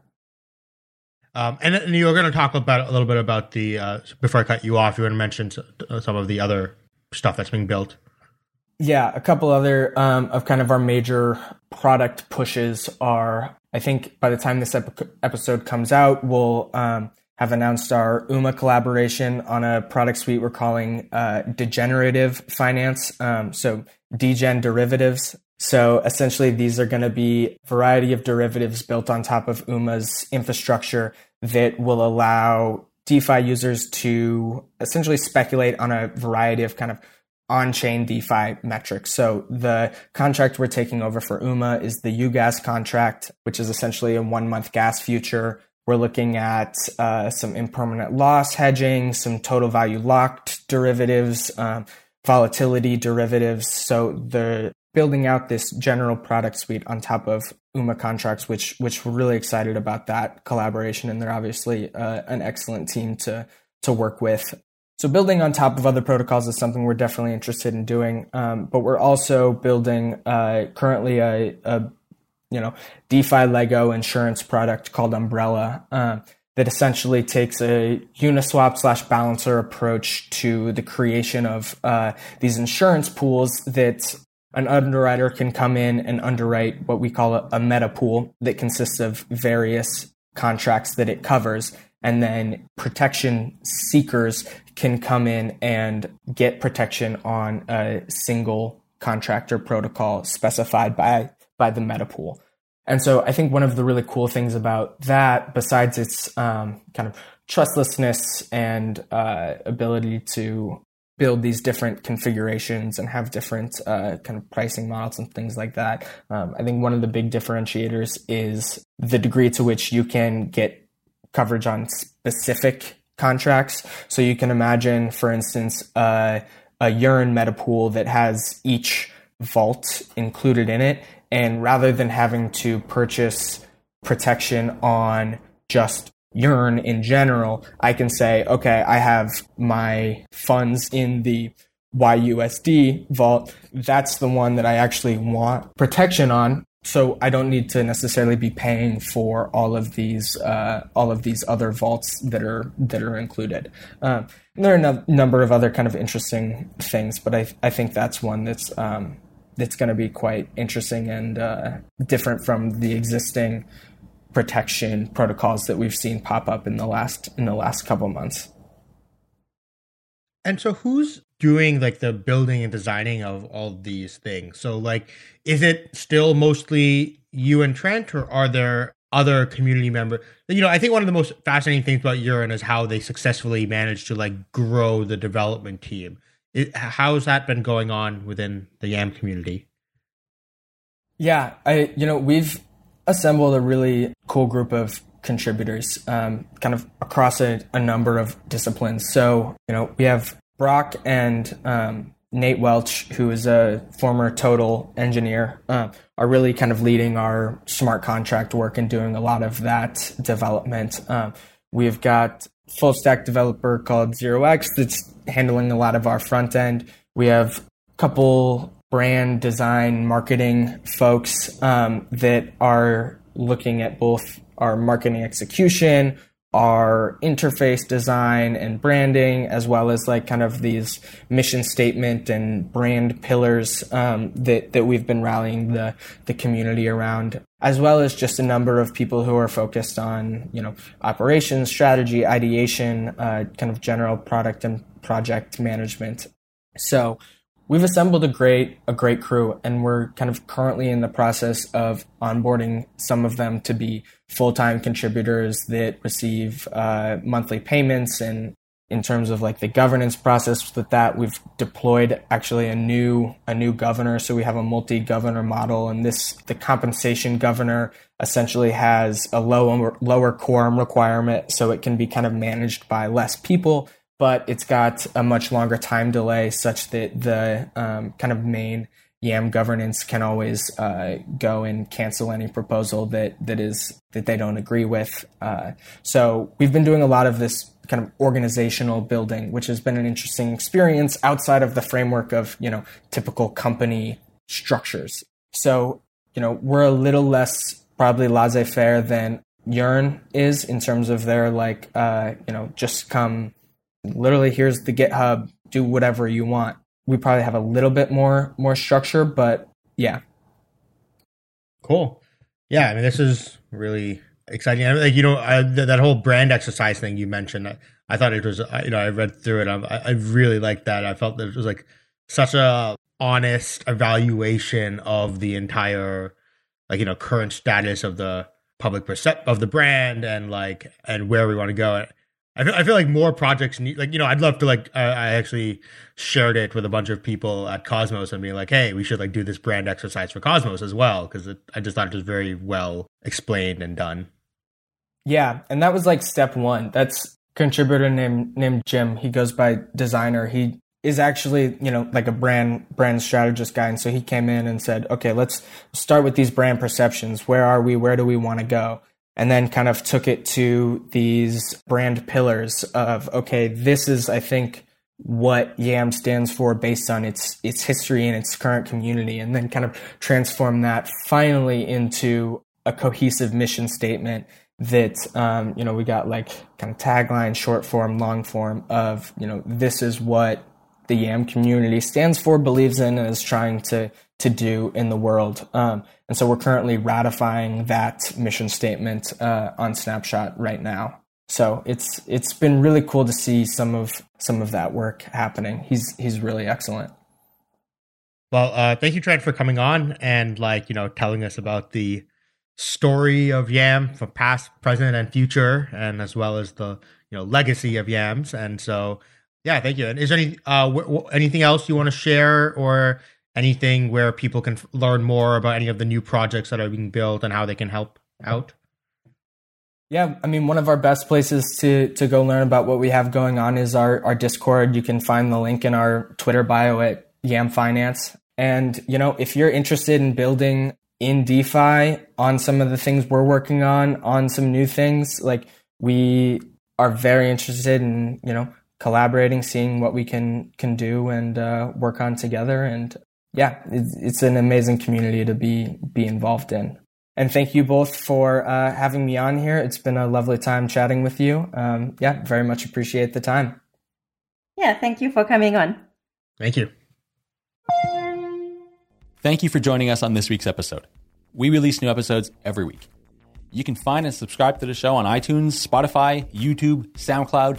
Speaker 2: Um, and, and, you were going to talk about a little bit about the uh, before I cut you off. You want to mention some of the other stuff that's being built.
Speaker 3: Yeah, a couple other um, of kind of our major product pushes are I think by the time this ep- episode comes out, we'll um, have announced our UMA collaboration on a product suite we're calling uh, degenerative finance. Um, so degen derivatives. So essentially, these are going to be a variety of derivatives built on top of UMA's infrastructure that will allow DeFi users to essentially speculate on a variety of kind of on-chain DeFi metrics. So the contract we're taking over for UMA is the UGAS contract, which is essentially a one-month gas future. We're looking at uh, some impermanent loss hedging, some total value locked derivatives, um, volatility derivatives. So the building out this general product suite on top of UMA contracts, which which we're really excited about that collaboration, and they're obviously uh, an excellent team to to work with. So building on top of other protocols is something we're definitely interested in doing. Um, but we're also building uh, currently a, a, you know DeFi Lego insurance product called Umbrella uh, that essentially takes a Uniswap slash balancer approach to the creation of uh, these insurance pools that an underwriter can come in and underwrite what we call a, a meta pool that consists of various contracts that it covers and then protection seekers can come in and get protection on a single contractor protocol specified by by the meta pool. And so I think one of the really cool things about that, besides its um, kind of trustlessness and uh, ability to build these different configurations and have different uh, kind of pricing models and things like that, um, I think one of the big differentiators is the degree to which you can get coverage on specific contracts. So you can imagine, for instance, uh, a Yearn metapool that has each vault included in it. And rather than having to purchase protection on just Yearn in general, I can say, okay, I have my funds in the YUSD vault. That's the one that I actually want protection on. So I don't need to necessarily be paying for all of these uh, all of these other vaults that are that are included. Um, there are a no- number of other kind of interesting things, but I I think that's one that's um, that's going to be quite interesting and uh, different from the existing protection protocols that we've seen pop up in the last in the last couple months.
Speaker 2: And so who's doing like the building and designing of all these things? So like is it still mostly you and Trent or are there other community members? You know, I think one of the most fascinating things about Yearn is how they successfully managed to like grow the development team. It, how's that been going on within the YAM community?
Speaker 3: Yeah, I you know, we've assembled a really cool group of contributors um, kind of across a, a, number of disciplines. So, you know, we have Brock and um, Nate Welch, who is a former total engineer, uh, are really kind of leading our smart contract work and doing a lot of that development. Um, we've got full stack developer called Zero X that's handling a lot of our front end. We have a couple brand design marketing folks um, that are looking at both our marketing execution, our interface design and branding, as well as like kind of these mission statement and brand pillars um, that that we've been rallying the the community around, as well as just a number of people who are focused on you know operations, strategy, ideation, uh, kind of general product and project management. So we've assembled a great a great crew and we're kind of currently in the process of onboarding some of them to be full-time contributors that receive uh, monthly payments. And in terms of like the governance process with that we've deployed actually a new a new governor. So we have a multi-governor model and this the compensation governor essentially has a lower lower quorum requirement. So it can be kind of managed by less people but it's got a much longer time delay such that the um, kind of main YAM governance can always uh, go and cancel any proposal that that is that they don't agree with. Uh, so we've been doing a lot of this kind of organizational building, which has been an interesting experience outside of the framework of you know typical company structures. So you know we're a little less probably laissez-faire than Yearn is in terms of their like uh, you know just come literally here's the GitHub, do whatever you want. We probably have a little bit more more structure, but yeah.
Speaker 2: Cool. Yeah, I mean this is really exciting. I mean, like you know I, th- that whole brand exercise thing you mentioned. I, I thought it was you know I read through it. I, I really liked that. I felt that it was like such a honest evaluation of the entire like you know current status of the public percep of the brand and like and where we want to go. I feel, I feel like more projects need like you know I'd love to like uh, I actually shared it with a bunch of people at Cosmos and being like hey we should like do this brand exercise for Cosmos as well because I just thought it was very well explained and done.
Speaker 3: Yeah, and that was like step one. That's contributor named named Jim. He goes by designer. He is actually you know like a brand brand strategist guy, and so he came in and said okay let's start with these brand perceptions. Where are we? Where do we want to go? And then kind of took it to these brand pillars of okay this is i think what yam stands for based on its its history and its current community and then kind of transform that finally into a cohesive mission statement that um, you know we got like kind of tagline short form long form of you know this is what the yam community stands for believes in and is trying to to do in the world um, and so we're currently ratifying that mission statement uh, on Snapshot right now. So it's it's been really cool to see some of some of that work happening. He's he's really excellent.
Speaker 2: Well, uh, thank you, Trent, for coming on and like you know telling us about the story of Yam from past, present, and future, and as well as the you know legacy of Yams. And so, yeah, thank you. And is there any uh, anything else you want to share or anything where people can learn more about any of the new projects that are being built and how they can help out?
Speaker 3: Yeah, I mean, one of our best places to to go learn about what we have going on is our our Discord. You can find the link in our Twitter bio at Yam Finance. And you know, if you're interested in building in DeFi on some of the things we're working on, on some new things, like we are very interested in you know collaborating, seeing what we can can do and uh, work on together. And yeah, it's, it's an amazing community to be be involved in. And thank you both for uh, having me on here. It's been a lovely time chatting with you. Um, yeah, very much appreciate the time.
Speaker 4: Yeah, thank you for coming on.
Speaker 2: Thank you.
Speaker 1: Thank you for joining us on this week's episode. We release new episodes every week. You can find and subscribe to the show on iTunes, Spotify, YouTube, SoundCloud,